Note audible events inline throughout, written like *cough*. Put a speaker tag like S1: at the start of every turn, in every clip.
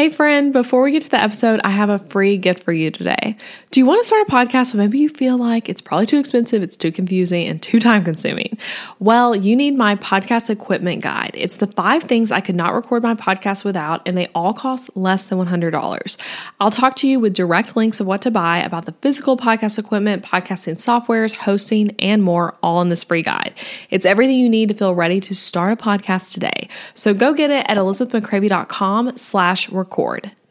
S1: Hey, friend, before we get to the episode, I have a free gift for you today. Do you want to start a podcast, but maybe you feel like it's probably too expensive, it's too confusing, and too *laughs* time consuming? Well, you need my podcast equipment guide. It's the five things I could not record my podcast without, and they all cost less than $100. I'll talk to you with direct links of what to buy about the physical podcast equipment, podcasting softwares, hosting, and more, all in this free guide. It's everything you need to feel ready to start a podcast today. So go get it at elizabethmccravy.com slash record.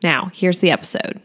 S1: Now, here's the episode.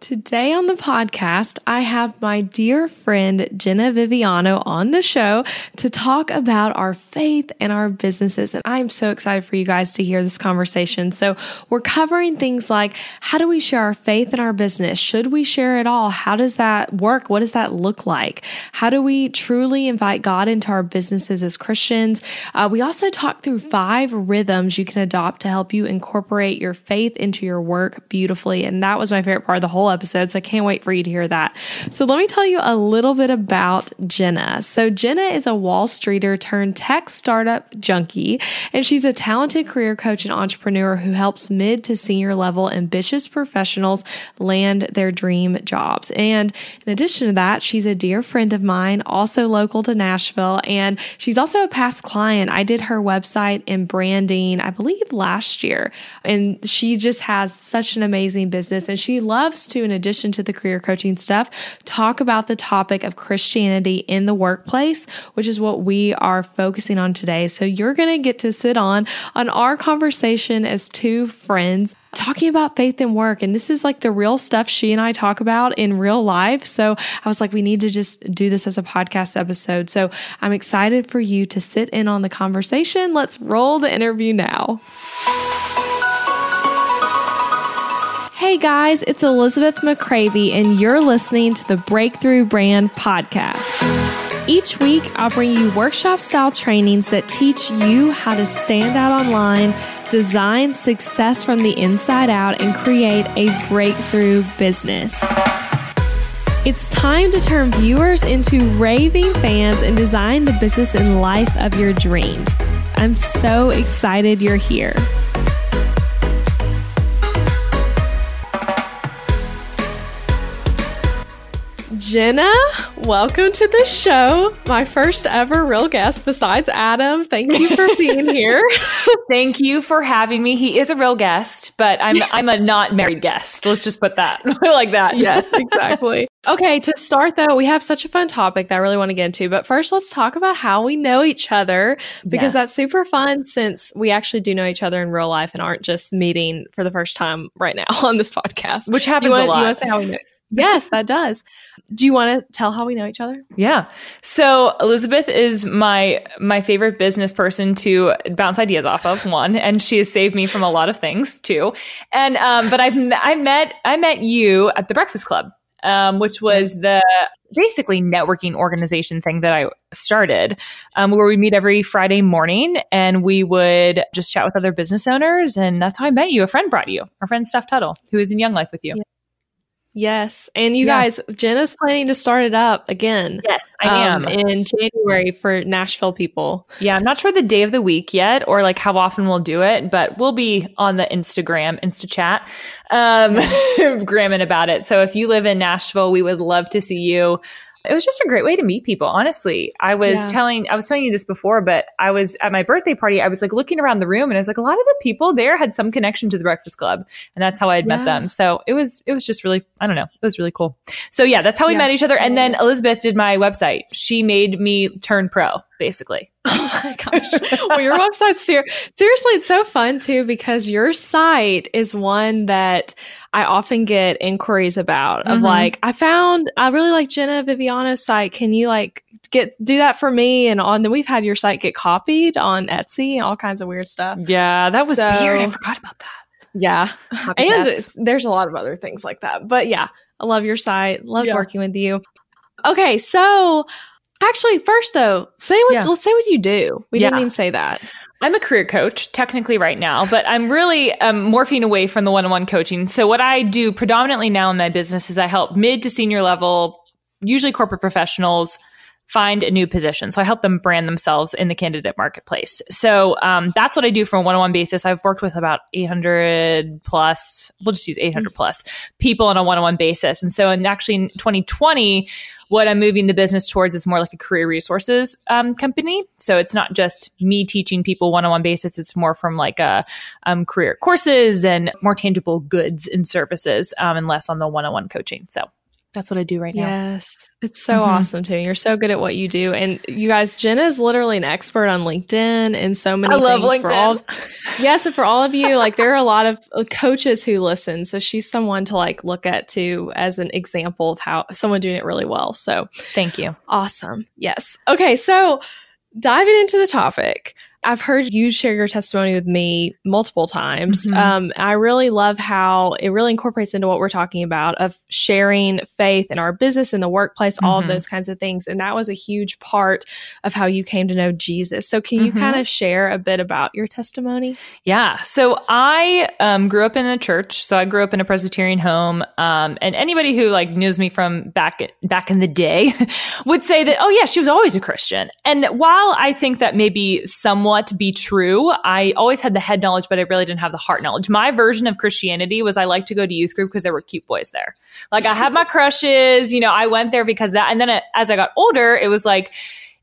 S1: Today on the podcast, I have my dear friend Jena Viviano on the show to talk about our faith and our businesses. And I'm so excited for you guys to hear this conversation. So, we're covering things like how do we share our faith in our business? Should we share it all? How does that work? What does that look like? How do we truly invite God into our businesses as Christians? Uh, we also talk through five rhythms you can adopt to help you incorporate your faith into your work beautifully. And that was my favorite part of the whole episode. So I can't wait for you to hear that. So let me tell you a little bit about Jena. So Jena is a Wall Streeter turned tech startup junkie, and she's a talented career coach and entrepreneur who helps mid to senior level ambitious professionals land their dream jobs. And in addition to that, she's a dear friend of mine, also local to Nashville, and she's also a past client. I did her website and branding, I believe last year, and she just has such an amazing business and she loves to in addition to the career coaching stuff, talk about the topic of Christianity in the workplace, which is what we are focusing on today. So you're going to get to sit on on our conversation as two friends talking about faith and work. And this is like the real stuff she and I talk about in real life. So I was like, we need to just do this as a podcast episode. So I'm excited for you to sit in on the conversation. Let's roll the interview now. Hey guys, it's Elizabeth McCravy, and you're listening to the Breakthrough Brand Podcast. Each week, I'll bring you workshop style trainings that teach you how to stand out online, design success from the inside out, and create a breakthrough business. It's time to turn viewers into raving fans and design the business and life of your dreams. I'm so excited you're here. Jena, welcome to the show. My first ever real guest besides Adam. Thank you for being *laughs* here.
S2: Thank you for having me. He is a real guest, but I'm I'm a not married guest. Let's just put that *laughs* like that.
S1: Yes, exactly. okay, to start though, we have such a fun topic that I really want to get into. But first, let's talk about how we know each other because yes. that's super fun since we actually do know each other in real life and aren't just meeting for the first time right now *laughs* on this podcast.
S2: Which happens
S1: wanna,
S2: a lot.
S1: You want to say how we know? Yes, that does. Do you want to tell how we know each other?
S2: Yeah. So Elizabeth is my my favorite business person to bounce ideas off of. One, and she has saved me from a lot of things too. And um, but I've I met I met you at the Breakfast Club, um, which was the basically networking organization thing that I started, um, where we meet every Friday morning and we would just chat with other business owners. And that's how I met you. A friend brought you, our friend Steph Tuttle, who is in Young Life with you.
S1: Yeah. Yes. And you yeah. guys, Jena's planning to start it up again.
S2: Yes, I um,
S1: am. In January for Nashville people.
S2: Yeah, I'm not sure the day of the week yet or like how often we'll do it, but we'll be on the Instagram, Insta chat, um, *laughs* gramming about it. So if you live in Nashville, we would love to see you it was just a great way to meet people honestly i was yeah. telling i was telling you this before but i was at my birthday party i was like looking around the room and i was like a lot of the people there had some connection to the breakfast club and that's how i had yeah. met them so it was it was just really i don't know it was really cool so yeah that's how we yeah. met each other and then elizabeth did my website she made me turn pro basically *laughs* *laughs*
S1: oh my gosh well your website's ser- seriously it's so fun too because your site is one that I often get inquiries about of mm-hmm. like, I found, I really like Jena Viviano's site. Can you like get, do that for me? And on, then we've had your site get copied on Etsy and all kinds of weird stuff.
S2: Yeah, that was so, weird. I forgot about that.
S1: Yeah. and there's a lot of other things like that. But yeah, I love your site. Love yeah. working with you. Okay. So, Actually, first though, say what yeah. let's say what you do. We yeah. didn't even say that.
S2: I'm a career coach technically right now, but I'm really um, morphing away from the one-on-one coaching. So what I do predominantly now in my business is I help mid to senior level, usually corporate professionals, find a new position. So I help them brand themselves in the candidate marketplace. So um, that's what I do from a one on one basis. I've worked with about 800 plus, we'll just use 800 mm-hmm. plus people on a one on one basis. And so, in actually in 2020, what I'm moving the business towards is more like a career resources um, company. So it's not just me teaching people one on one basis. It's more from like a um, career courses and more tangible goods and services um, and less on the one on one coaching. So that's what I do right now.
S1: Yes. It's so mm-hmm. awesome too. You're so good at what you do. And you guys, Jena is literally an expert on LinkedIn and so many
S2: I love
S1: things
S2: LinkedIn.
S1: for all Yes, and for all of you, like there are a lot of uh, coaches who listen. So she's someone to like look at too as an example of how someone doing it really well. So
S2: thank you.
S1: Awesome. Yes. Okay, so diving into the topic. I've heard you share your testimony with me multiple times. Mm-hmm. Um, I really love how it really incorporates into what we're talking about of sharing faith in our business, in the workplace, mm-hmm. all of mm-hmm. those kinds of things. And that was a huge part of how you came to know Jesus. So, can you mm-hmm. kind of share a bit about your testimony?
S2: Yeah. So, I um, grew up in a church. So, I grew up in a Presbyterian home. Um, and anybody who like knows me from back back in the day *laughs* would say that, oh yeah, she was always a Christian. And while I think that maybe someone somewhat be true. I always had the head knowledge, but I really didn't have the heart knowledge. My version of Christianity was I like to go to youth group because there were cute boys there. Like I had my *laughs* crushes, you know, I went there because that. And then it, as I got older, it was like,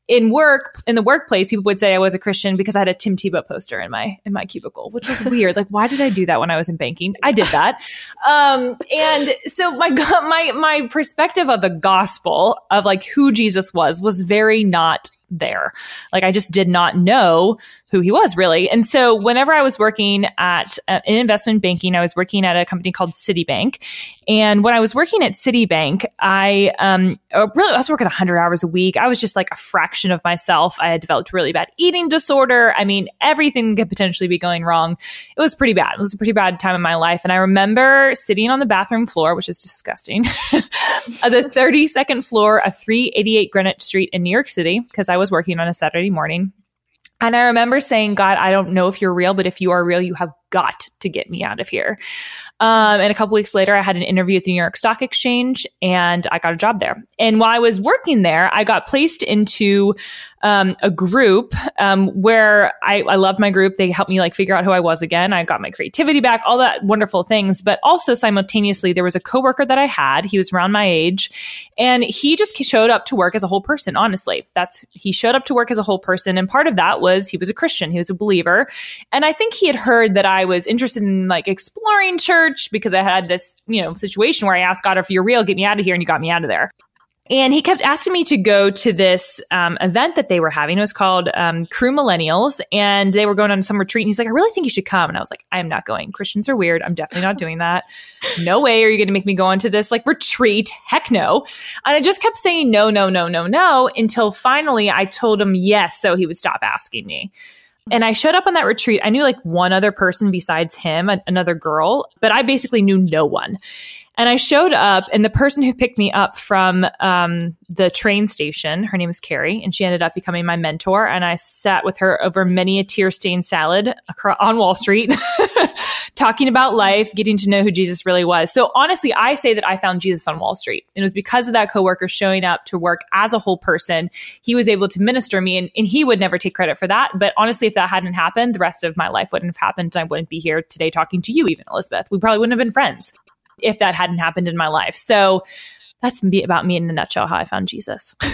S2: in work in the workplace people would say i was a christian because i had a tim tebow poster in my in my cubicle which was *laughs* weird like why did i do that when i was in banking i did that um and so my *laughs* my my perspective of the gospel of like who jesus was was very not there. Like I just did not know who he was really. And so whenever I was working at uh, in investment banking, I was working at a company called Citibank. And when I was working at Citibank, I um, uh, really I was working 100 hours a week. I was just like a fraction of myself. I had developed really bad eating disorder. I mean, everything could potentially be going wrong. It was pretty bad. It was a pretty bad time in my life. And I remember sitting on the bathroom floor, which is disgusting, *laughs* the 32nd floor of 388 Greenwich Street in New York City, because I was working on a Saturday morning. And I remember saying, God, I don't know if you're real, but if you are real, you have got to get me out of here. Um, and a couple weeks later, I had an interview at the New York Stock Exchange and I got a job there. And while I was working there, I got placed into um, a group um, where I, I loved my group. They helped me like figure out who I was again. I got my creativity back, all that wonderful things. But also simultaneously, there was a coworker that I had. He was around my age, and he just showed up to work as a whole person. Honestly, that's he showed up to work as a whole person, and part of that was he was a Christian. He was a believer, and I think he had heard that I was interested in like exploring church because I had this you know situation where I asked God if you're real, get me out of here, and you got me out of there. And he kept asking me to go to this um, event that they were having. It was called um, Cru Millennials, and they were going on some retreat. And he's like, "I really think you should come." And I was like, "I am not going. Christians are weird. I'm definitely not doing that. No way are you going to make me go into this like retreat. Heck no." And I just kept saying no, no, no, no, no until finally I told him yes, so he would stop asking me. And I showed up on that retreat. I knew like one other person besides him, another girl, but I basically knew no one. And I showed up, and the person who picked me up from um, the train station, her name is Carrie, and she ended up becoming my mentor. And I sat with her over many a tear stained salad on Wall Street, *laughs* talking about life, getting to know who Jesus really was. So honestly, I say that I found Jesus on Wall Street. And it was because of that coworker showing up to work as a whole person. He was able to minister me, and, and he would never take credit for that. But honestly, if that hadn't happened, the rest of my life wouldn't have happened. And I wouldn't be here today talking to you, even Elizabeth. We probably wouldn't have been friends if that hadn't happened in my life. So that's me, about me in a nutshell, how I found Jesus. *laughs*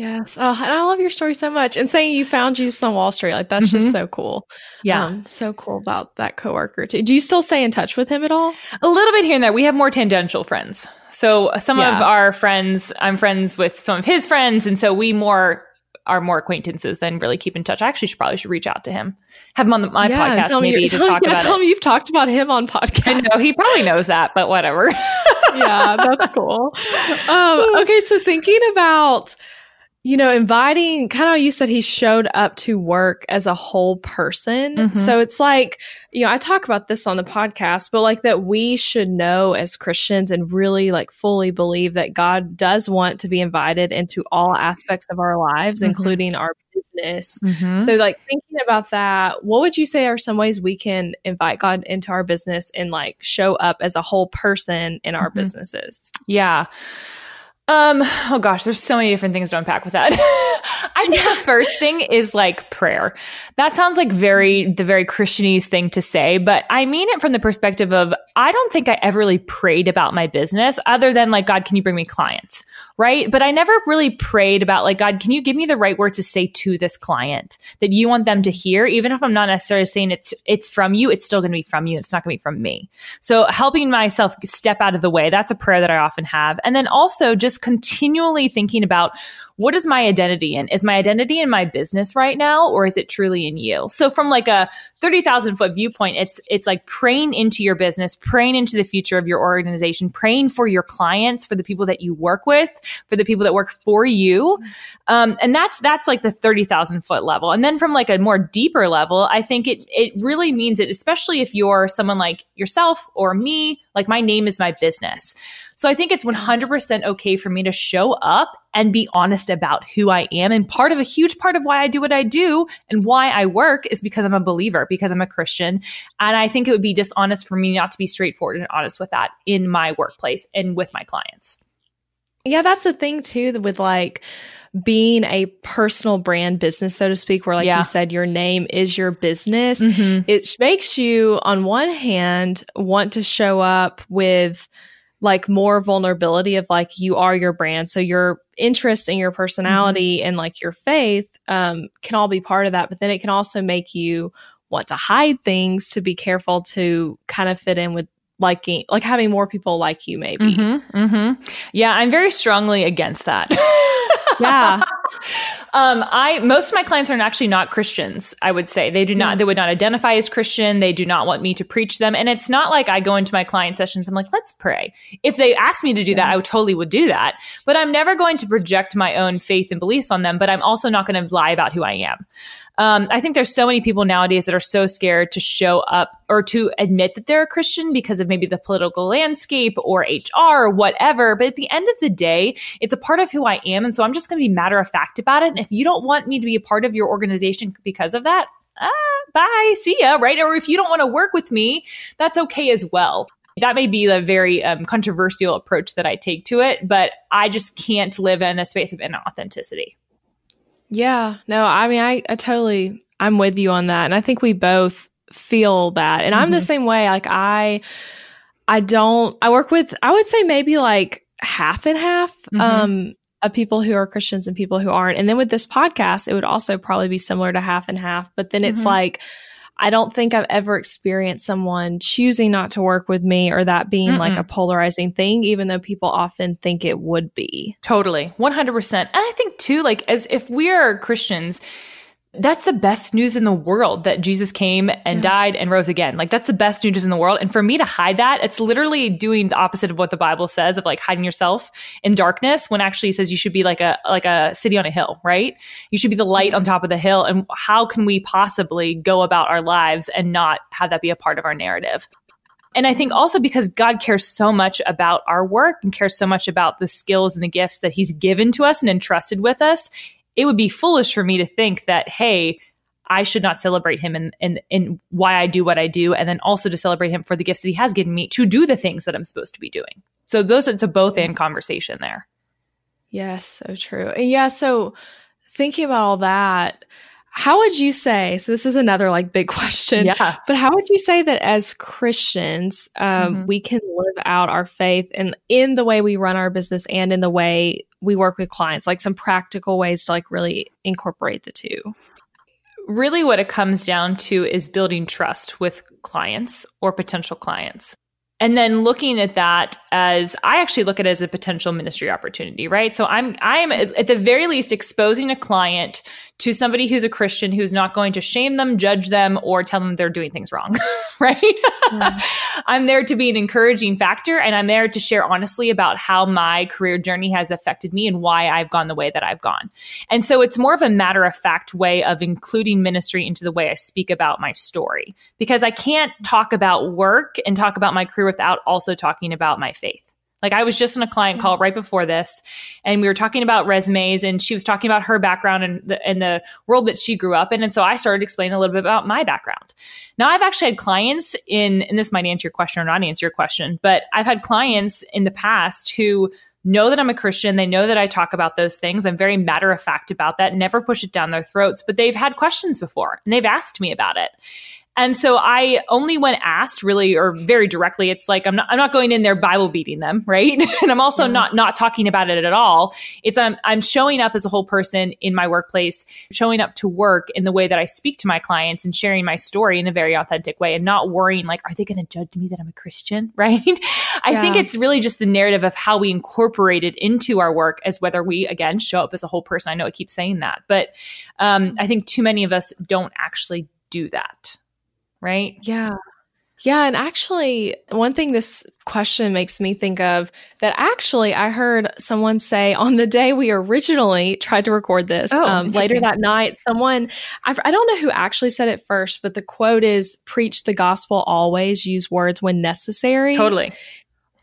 S1: Yes. Oh, and I love your story so much. And saying you found Jesus on Wall Street, like that's mm-hmm. just so cool.
S2: Yeah. Um,
S1: so cool about that coworker too. Do you still stay in touch with him at all?
S2: A little bit here and there. We have more tangential friends. So some yeah. of our friends, I'm friends with some of his friends. And so we more are more acquaintances than really keep in touch. I actually should probably should reach out to him, have him on the, my yeah, podcast maybe to *laughs* talk
S1: yeah,
S2: about
S1: tell
S2: it.
S1: me you've talked about him on podcast. I
S2: know he probably knows that, but whatever. *laughs*
S1: yeah, that's cool. Um, *laughs* okay, so thinking about you know, inviting kind of you said he showed up to work as a whole person. Mm-hmm. So it's like, you know, I talk about this on the podcast, but like that we should know as Christians and really like fully believe that God does want to be invited into all aspects of our lives, mm-hmm. including our business. Mm-hmm. So like thinking about that, what would you say are some ways we can invite God into our business and like show up as a whole person in our mm-hmm. businesses?
S2: Yeah. Um, oh gosh, there's so many different things to unpack with that. *laughs* I think the first thing is like prayer. That sounds like very the very Christianese thing to say, but I mean it from the perspective of I don't think I ever really prayed about my business other than like God, can you bring me clients? Right? But I never really prayed about like God, can you give me the right word to say to this client that you want them to hear even if I'm not necessarily saying it's it's from you, it's still going to be from you. It's not going to be from me. So helping myself step out of the way, that's a prayer that I often have. And then also just continually thinking about what is my identity in? Is my identity in my business right now, or is it truly in you? So from like a 30,000 foot viewpoint, it's, it's like praying into your business, praying into the future of your organization, praying for your clients, for the people that you work with, for the people that work for you. Um, and that's, that's like the 30,000 foot level. And then from like a more deeper level, I think it, it really means it, especially if you're someone like yourself or me, like my name is my business. So I think it's 100% okay for me to show up and be honest about who I am. And part of a huge part of why I do what I do and why I work is because I'm a believer, because I'm a Christian. And I think it would be dishonest for me not to be straightforward and honest with that in my workplace and with my clients.
S1: Yeah, that's the thing too with like being a personal brand business, so to speak, where like yeah. you said, your name is your business. Mm-hmm. It makes you on one hand want to show up with like more vulnerability of like you are your brand. So your interest and your personality mm-hmm. and like your faith um, can all be part of that. But then it can also make you want to hide things to be careful to kind of fit in with liking like having more people like you maybe
S2: mm-hmm, mm-hmm. yeah i'm very strongly against that *laughs*
S1: yeah *laughs*
S2: um, I most of my clients are actually not Christians. I would say they do not. They would not identify as Christian. They do not want me to preach them. And it's not like I go into my client sessions. I'm like, let's pray. If they ask me to do that, I totally would do that. But I'm never going to project my own faith and beliefs on them. But I'm also not going to lie about who I am. Um, I think there's so many people nowadays that are so scared to show up or to admit that they're a Christian because of maybe the political landscape or HR or whatever. But at the end of the day, it's a part of who I am. And so I'm just going to be matter of fact about it. And if you don't want me to be a part of your organization because of that, ah, bye, see ya, right? Or if you don't want to work with me, that's okay as well. That may be a very um, controversial approach that I take to it, but I just can't live in a space of inauthenticity.
S1: Yeah, no, I mean, I, I totally, I'm with you on that. And I think we both feel that. And mm-hmm. I'm the mm-hmm. same way. Like, I, I don't, I work with, I would say maybe like half and half, mm-hmm. um, of people who are Christians and people who aren't. And then with this podcast, it would also probably be similar to half and half. But then it's mm-hmm. like, I don't think I've ever experienced someone choosing not to work with me or that being Mm-mm. like a polarizing thing, even though people often think it would be.
S2: Totally. 100%. And I think too, like, as if we are Christians, that's the best news in the world that Jesus came and yeah. died and rose again. Like that's the best news in the world. And for me to hide that, it's literally doing the opposite of what the Bible says of like hiding yourself in darkness when actually says you should be like a like a city on a hill, right? You should be the light on top of the hill. And how can we possibly go about our lives and not have that be a part of our narrative? And I think also because God cares so much about our work and cares so much about the skills and the gifts that He's given to us and entrusted with us, it would be foolish for me to think that, hey, I should not celebrate him and and why I do what I do, and then also to celebrate him for the gifts that he has given me to do the things that I'm supposed to be doing. So those it's a both and conversation there.
S1: Yes, so true. Yeah, so thinking about all that, how would you say? So this is another like big *laughs* question.
S2: Yeah.
S1: But how would you say that as Christians, um, mm-hmm. we can live out our faith and in the way we run our business and in the way we work with clients like some practical ways to like really incorporate the two
S2: really what it comes down to is building trust with clients or potential clients and then looking at that as i actually look at it as a potential ministry opportunity right so i'm i'm at the very least exposing a client to somebody who's a Christian who's not going to shame them, judge them, or tell them they're doing things wrong, *laughs* right? I'm there to be an encouraging factor and I'm there to share honestly about how my career journey has affected me and why I've gone the way that I've gone. And so it's more of a matter of fact way of including ministry into the way I speak about my story because I can't talk about work and talk about my career without also talking about my faith. Like I was just in a client call right before this, and we were talking about resumes, and she was talking about her background and the and the world that she grew up in, and so I started explaining a little bit about my background. Now I've actually had clients in, and this might answer your question or not answer your question, but I've had clients in the past who know that I'm a Christian. They know that I talk about those things. I'm very matter of fact about that, never push it down their throats, but they've had questions before and they've asked me about it. And so I only when asked really or very directly, it's like I'm not I'm not going in there Bible beating them, right? *laughs* and I'm also yeah. not not talking about it at all. It's I'm I'm showing up as a whole person in my workplace, showing up to work in the way that I speak to my clients and sharing my story in a very authentic way and not worrying like, are they gonna judge me that I'm a Christian? *laughs* Right. I yeah. think it's really just the narrative of how we incorporate it into our work as whether we again show up as a whole person. I know I keep saying that, but um, I think too many of us don't actually do that right?
S1: Yeah. Yeah. And actually, one thing this question makes me think of that actually I heard someone say on the day we originally tried to record this, oh, um, later that night, someone, I, I don't know who actually said it first, but the quote is preach the gospel always, use words when necessary.
S2: Totally.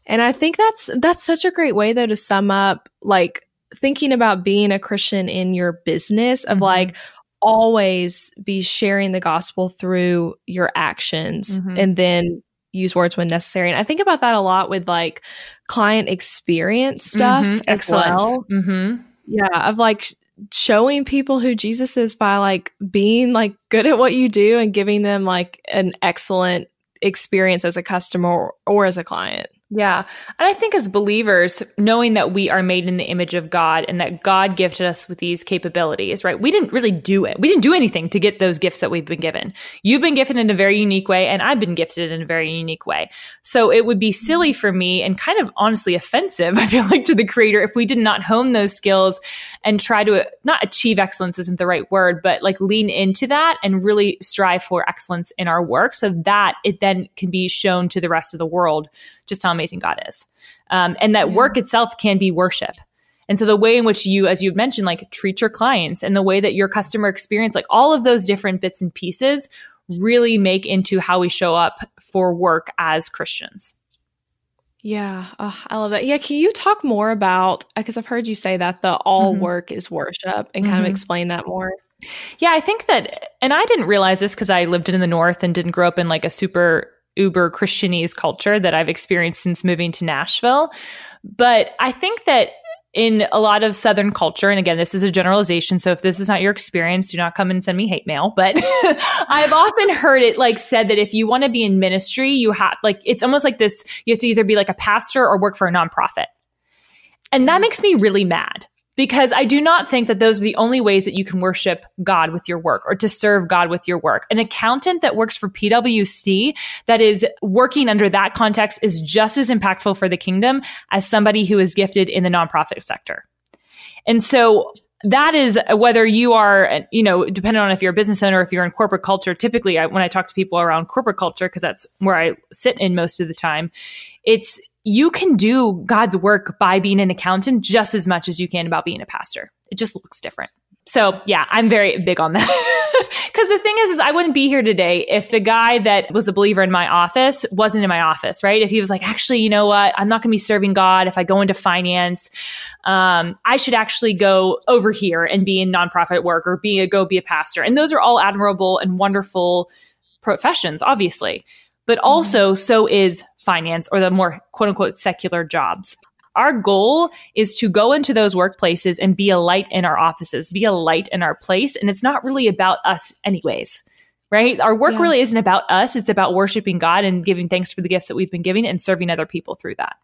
S1: And I think that's, that's such a great way though to sum up like thinking about being a Christian in your business of mm-hmm. like, always be sharing the gospel through your actions mm-hmm. and then use words when necessary. And I think about that a lot with like client experience stuff mm-hmm. as well. Mm-hmm. Yeah, of like showing people who Jesus is by like being like good at what you do and giving them like an excellent experience as a customer or, or as a client.
S2: Yeah. And I think as believers, knowing that we are made in the image of God and that God gifted us with these capabilities, right? We didn't really do it. We didn't do anything to get those gifts that we've been given. You've been gifted in a very unique way, and I've been gifted in a very unique way. So it would be silly for me and kind of honestly offensive, *laughs* I feel like, to the creator if we did not hone those skills and try to not achieve excellence isn't the right word, but like lean into that and really strive for excellence in our work so that it then can be shown to the rest of the world just how amazing God is. Um, and that yeah. work itself can be worship. And so the way in which you, as you've mentioned, like treat your clients and the way that your customer experience, like all of those different bits and pieces really make into how we show up for work as Christians.
S1: Yeah, oh, I love that. Yeah, can you talk more about because I've heard you say that the all mm-hmm. work is worship and kind mm-hmm. of explain that more?
S2: Yeah, I think that, and I didn't realize this because I lived in the North and didn't grow up in like a super uber Christianese culture that I've experienced since moving to Nashville. But I think that in a lot of Southern culture, and again, this is a generalization. So if this is not your experience, do not come and send me hate mail. But *laughs* I've often heard it like said that if you want to be in ministry, you have like, it's almost like this, you have to either be like a pastor or work for a nonprofit. And that makes me really mad because I do not think that those are the only ways that you can worship God with your work or to serve God with your work. An accountant that works for PwC that is working under that context is just as impactful for the kingdom as somebody who is gifted in the nonprofit sector. And so that is whether you are, you know, depending on if you're a business owner, if you're in corporate culture. Typically, I, when I talk to people around corporate culture, because that's where I sit in most of the time, it's you can do God's work by being an accountant just as much as you can about being a pastor. It just looks different. So yeah, I'm very big on that. *laughs* Cause the thing is, is I wouldn't be here today if the guy that was a believer in my office wasn't in my office, right? If he was like, actually, you know what? I'm not going to be serving God. If I go into finance, um, I should actually go over here and be in nonprofit work or be a, go be a pastor. And those are all admirable and wonderful professions, obviously. But also, mm-hmm. so is finance or the more quote unquote secular jobs. Our goal is to go into those workplaces and be a light in our offices, be a light in our place. And it's not really about us, anyways, right? Our work yeah. really isn't about us. It's about worshiping God and giving thanks for the gifts that we've been giving and serving other people through that.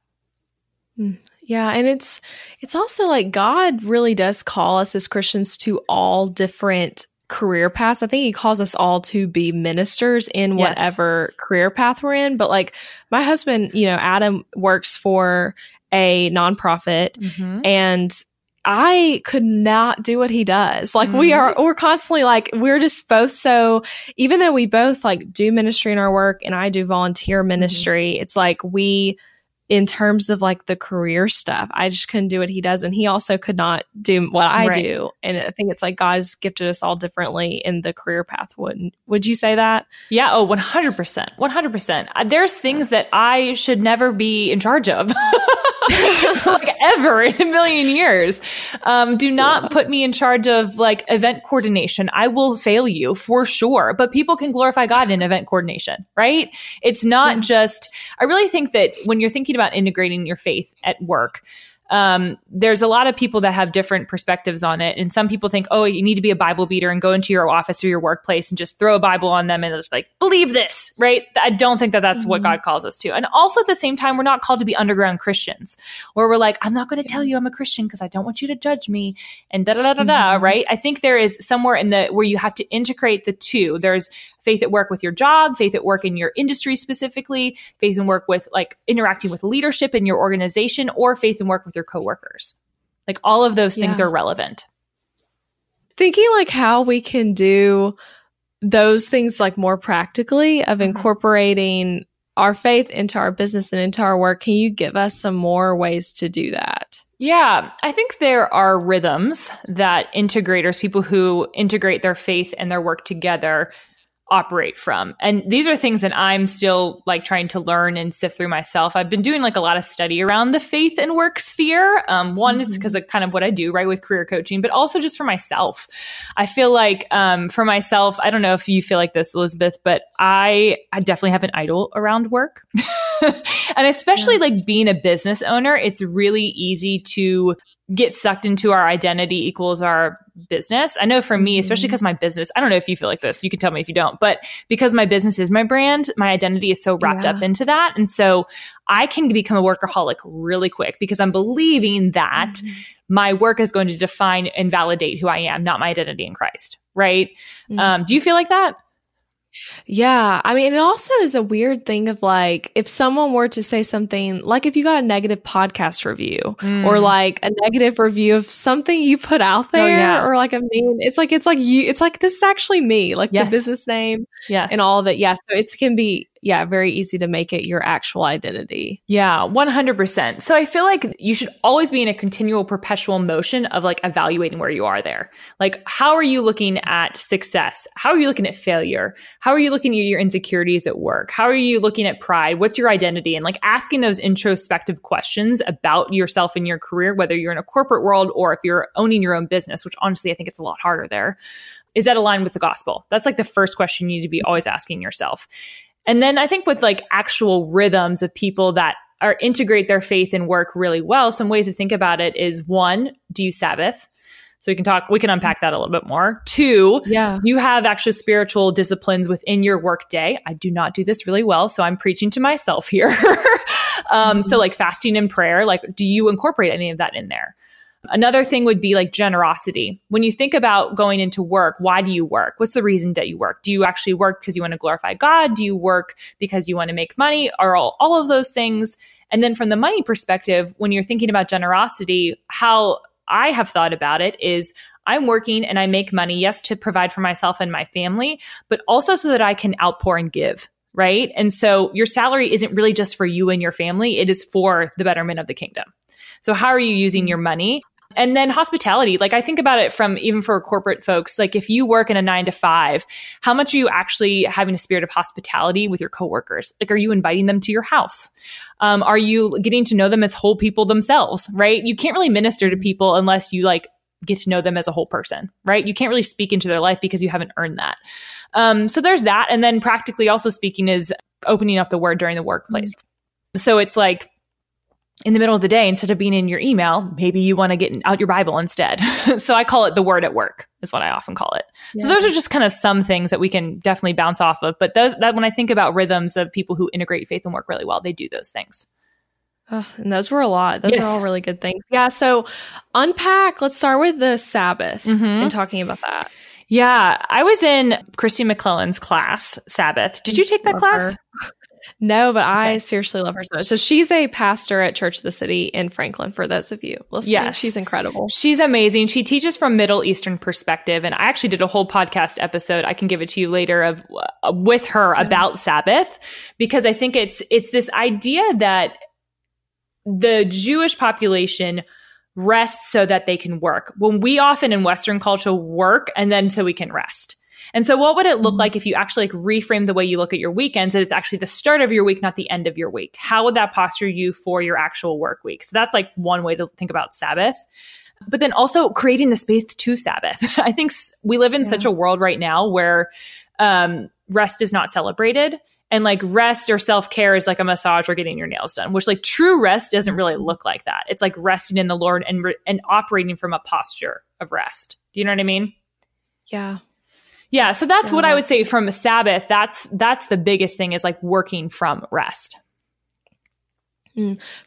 S1: Hmm. Yeah, and it's it's also like God really does call us as Christians to all different career paths. I think he calls us all to be ministers in whatever yes. career path we're in. But like my husband, you know, Adam works for a nonprofit mm-hmm. and I could not do what he does. Like mm-hmm. we are, we're constantly like, we're just both so, even though we both like do ministry in our work and I do volunteer mm-hmm. ministry, mm-hmm. it's like we, in terms of like the career stuff. I just couldn't do what he does. And he also could not do what I right. do. And I think it's like God's gifted us all differently in the career path. Would, would you say that?
S2: Yeah. Oh, 100%. 100%. Uh, there's things that I should never be in charge of. *laughs* like ever in a million years. Um, do not yeah. put me in charge of like event coordination. I will fail you for sure. But people can glorify God in event coordination, right? It's not yeah. just, I really think that when you're thinking about integrating your faith at work, um, there's a lot of people that have different perspectives on it. And some people think, oh, you need to be a Bible beater and go into your office or your workplace and just throw a Bible on them and just like, believe this, right? I don't think that that's mm-hmm. what God calls us to. And also at the same time, we're not called to be underground Christians where we're like, I'm not going to tell you I'm a Christian because I don't want you to judge me and da da da da da, mm-hmm. right? I think there is somewhere in the where you have to integrate the two. There's faith at work with your job, faith at work in your industry specifically, faith and work with like interacting with leadership in your organization, or faith and work with your coworkers. Like all of those things yeah. are relevant.
S1: Thinking like how we can do those things like more practically of mm-hmm. incorporating our faith into our business and into our work. Can you give us some more ways to do that?
S2: Yeah, I think there are rhythms that integrators, people who integrate their faith and their work together, operate from. And these are things that I'm still like trying to learn and sift through myself. I've been doing like a lot of study around the faith and work sphere. Um, one mm-hmm. is because of kind of what I do, right, with career coaching, but also just for myself. I feel like um, for myself, I don't know if you feel like this, Elizabeth, but I, I definitely have an idol around work. *laughs* and especially yeah. like being a business owner, it's really easy to get sucked into our identity equals our business. I know for me, especially because mm-hmm. my business, I don't know if you feel like this, you can tell me if you don't, but because my business is my brand, my identity is so wrapped yeah. up into that. And so I can become a workaholic really quick because I'm believing that mm-hmm. my work is going to define and validate who I am, not my identity in Christ. Right. Mm-hmm. Um, do you feel like that?
S1: Yeah. I mean, it also is a weird thing of like, if someone were to say something, like if you got a negative podcast review mm. or like a negative review of something you put out there oh, yeah. or like a mean, it's like, it's like you, it's like, this is actually me, like yes. the business name yes. and all of it. Yeah. So it can be yeah, very easy to make it your actual identity.
S2: Yeah, 100%. So I feel like you should always be in a continual perpetual motion of like evaluating where you are there. Like, how are you looking at success? How are you looking at failure? How are you looking at your insecurities at work? How are you looking at pride? What's your identity? And like asking those introspective questions about yourself and your career, whether you're in a corporate world or if you're owning your own business, which honestly, I think it's a lot harder there. Is that aligned with the gospel? That's like the first question you need to be always asking yourself. And then I think with like actual rhythms of people that are integrate their faith and work really well, some ways to think about it is one, do you Sabbath? So we can talk, we can unpack that a little bit more. Two, yeah. you have actually spiritual disciplines within your work day. I do not do this really well, so I'm preaching to myself here. *laughs* um, mm-hmm. So like fasting and prayer, like do you incorporate any of that in there? Another thing would be like generosity. When you think about going into work, why do you work? What's the reason that you work? Do you actually work because you want to glorify God? Do you work because you want to make money? Or all, all of those things? And then from the money perspective, when you're thinking about generosity, how I have thought about it is I'm working and I make money, yes, to provide for myself and my family, but also so that I can outpour and give. Right. And so your salary isn't really just for you and your family. It is for the betterment of the kingdom. So how are you using your mm-hmm. money? And then hospitality, like I think about it from even for corporate folks, like if you work in a nine to five, how much are you actually having a spirit of hospitality with your coworkers? Like, are you inviting them to your house? Um, are you getting to know them as whole people themselves, right? You can't really minister to people unless you like get to know them as a whole person, right? You can't really speak into their life because you haven't earned that. Um, so there's that. And then practically also speaking is opening up the word during the workplace. Mm-hmm. So it's like, in the middle of the day, instead of being in your email, maybe you want to get out your Bible instead. *laughs* so I call it the word at work, is what I often call it. Yeah. So those are just kind of some things that we can definitely bounce off of. But those that when I think about rhythms of people who integrate faith and work really well, they do those things.
S1: Oh, and those were a lot. Those yes. are all really good things. Yeah. So unpack. Let's start with the Sabbath mm-hmm. and talking about that.
S2: Yeah, I was in Kristi McLelland's class, Sabbath. Did you take that Love class? Her.
S1: No, but I seriously love her so much. So she's a pastor at Church of the City in Franklin. For those of you listening, yes. she's incredible.
S2: She's amazing. She teaches from Middle Eastern perspective, and I actually did a whole podcast episode. I can give it to you later of uh, with her about Sabbath because I think it's it's this idea that the Jewish population rests so that they can work. When we often in Western culture work and then so we can rest. And so what would it look mm-hmm. like if you actually like reframe the way you look at your weekends that it's actually the start of your week, not the end of your week? How would that posture you for your actual work week? So that's like one way to think about Sabbath. But then also creating the space to Sabbath. *laughs* I think we live in yeah. such a world right now where um, rest is not celebrated and like rest or self-care is like a massage or getting your nails done which like true rest doesn't really look like that it's like resting in the lord and re- and operating from a posture of rest do you know what i mean
S1: yeah
S2: yeah so that's
S1: Yeah.
S2: what i would say from a sabbath that's that's the biggest thing is like working from rest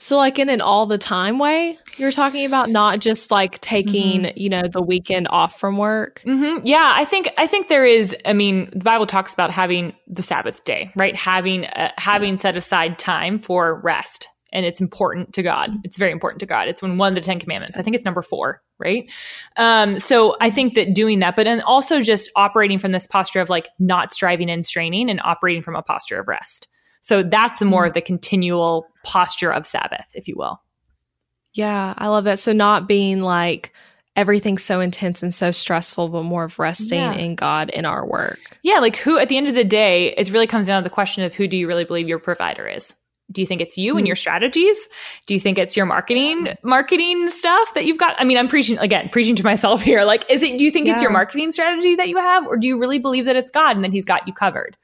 S1: So, like in an all the time way, you're talking about not just like taking,
S2: Mm-hmm.
S1: you know, the weekend off from work.
S2: hmm Yeah, I think I think there is. I mean, the Bible talks about having the Sabbath day, right? Having uh, having set aside time for rest, and it's important to God. It's very important to God. It's when one of the Ten Commandments. I think it's number four, right? Um, so I think that doing that, but then also just operating from this posture of like not striving and straining, and operating from a posture of rest. So that's the more of the continual posture of Sabbath, if you will.
S1: Yeah, I love that. So, not being like everything's so intense and so stressful, but more of resting
S2: Yeah.
S1: in God in our work.
S2: Yeah, like who at the end of the day, it really comes down to the question of who do you really believe your provider is? Do you think it's you and
S1: Mm.
S2: your strategies? Do you think it's your marketing marketing stuff that you've got? I mean, I'm preaching again, preaching to myself *laughs* here. Like, is it do you think it's your marketing strategy that you have, or do you really believe that it's God and that He's got you covered?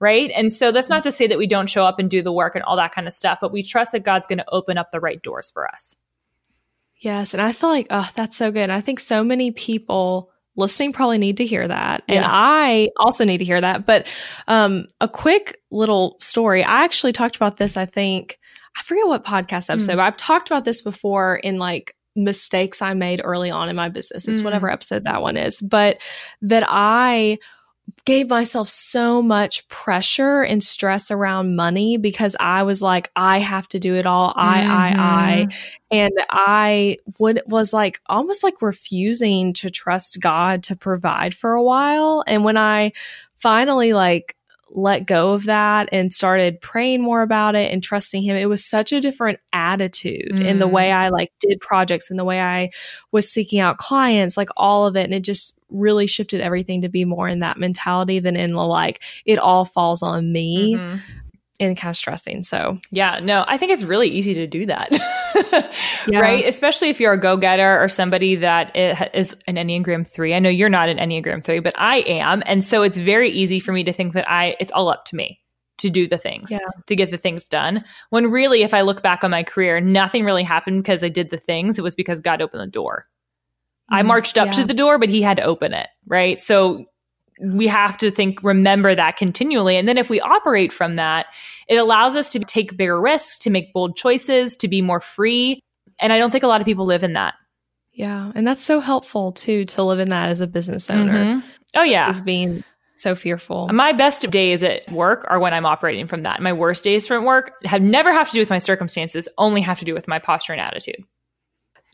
S2: Right. And so that's not to say that we don't show up and do the work and all that kind of stuff, but we trust that God's going to open up the right doors for us.
S1: Yes. And I feel like, oh, that's so good. And I think so many people listening probably need to hear that. And
S2: Yeah.
S1: I also need to hear that. But um, a quick little story. I actually talked about this, I think, I forget what podcast episode,
S2: Mm.
S1: but I've talked about this before in like mistakes I made early on in my business. It's
S2: Mm.
S1: whatever episode that one is. But that I gave myself so much pressure and stress around money because I was like, I have to do it all. I, I, I
S2: Mhm.
S1: and i would was like almost like refusing to trust god to provide for a while and when i finally like let go of that and started praying more about it and trusting him it was such a different attitude in the
S2: Mm.
S1: way i like did projects and the way i was seeking out clients like all of it and it just really shifted everything to be more in that mentality than in the like it all falls on me
S2: Mhm.
S1: and kind of stressing so
S2: Yeah, no, I think it's really easy to do that. *laughs*
S1: Yeah.
S2: Right? Especially if you're a go getter or somebody that is an Enneagram 3. I know you're not an Enneagram 3, but I am. And so it's very easy for me to think that I, it's all up to me to do the things,
S1: Yeah.
S2: to get the things done. When really, if I look back on my career, nothing really happened because I did the things. It was because God opened the door. I
S1: Mhm.
S2: marched up to the door, but he had to open it. Right. So we have to think, remember that continually. And then if we operate from that, it allows us to take bigger risks, to make bold choices, to be more free. And I don't think a lot of people live in that.
S1: Yeah, and that's so helpful too to live in that as a business owner.
S2: Mhm. Oh, yeah.
S1: Is being so fearful.
S2: My best days at work are when I'm operating from that. My worst days from work have never have to do with my circumstances, only have to do with my posture and attitude.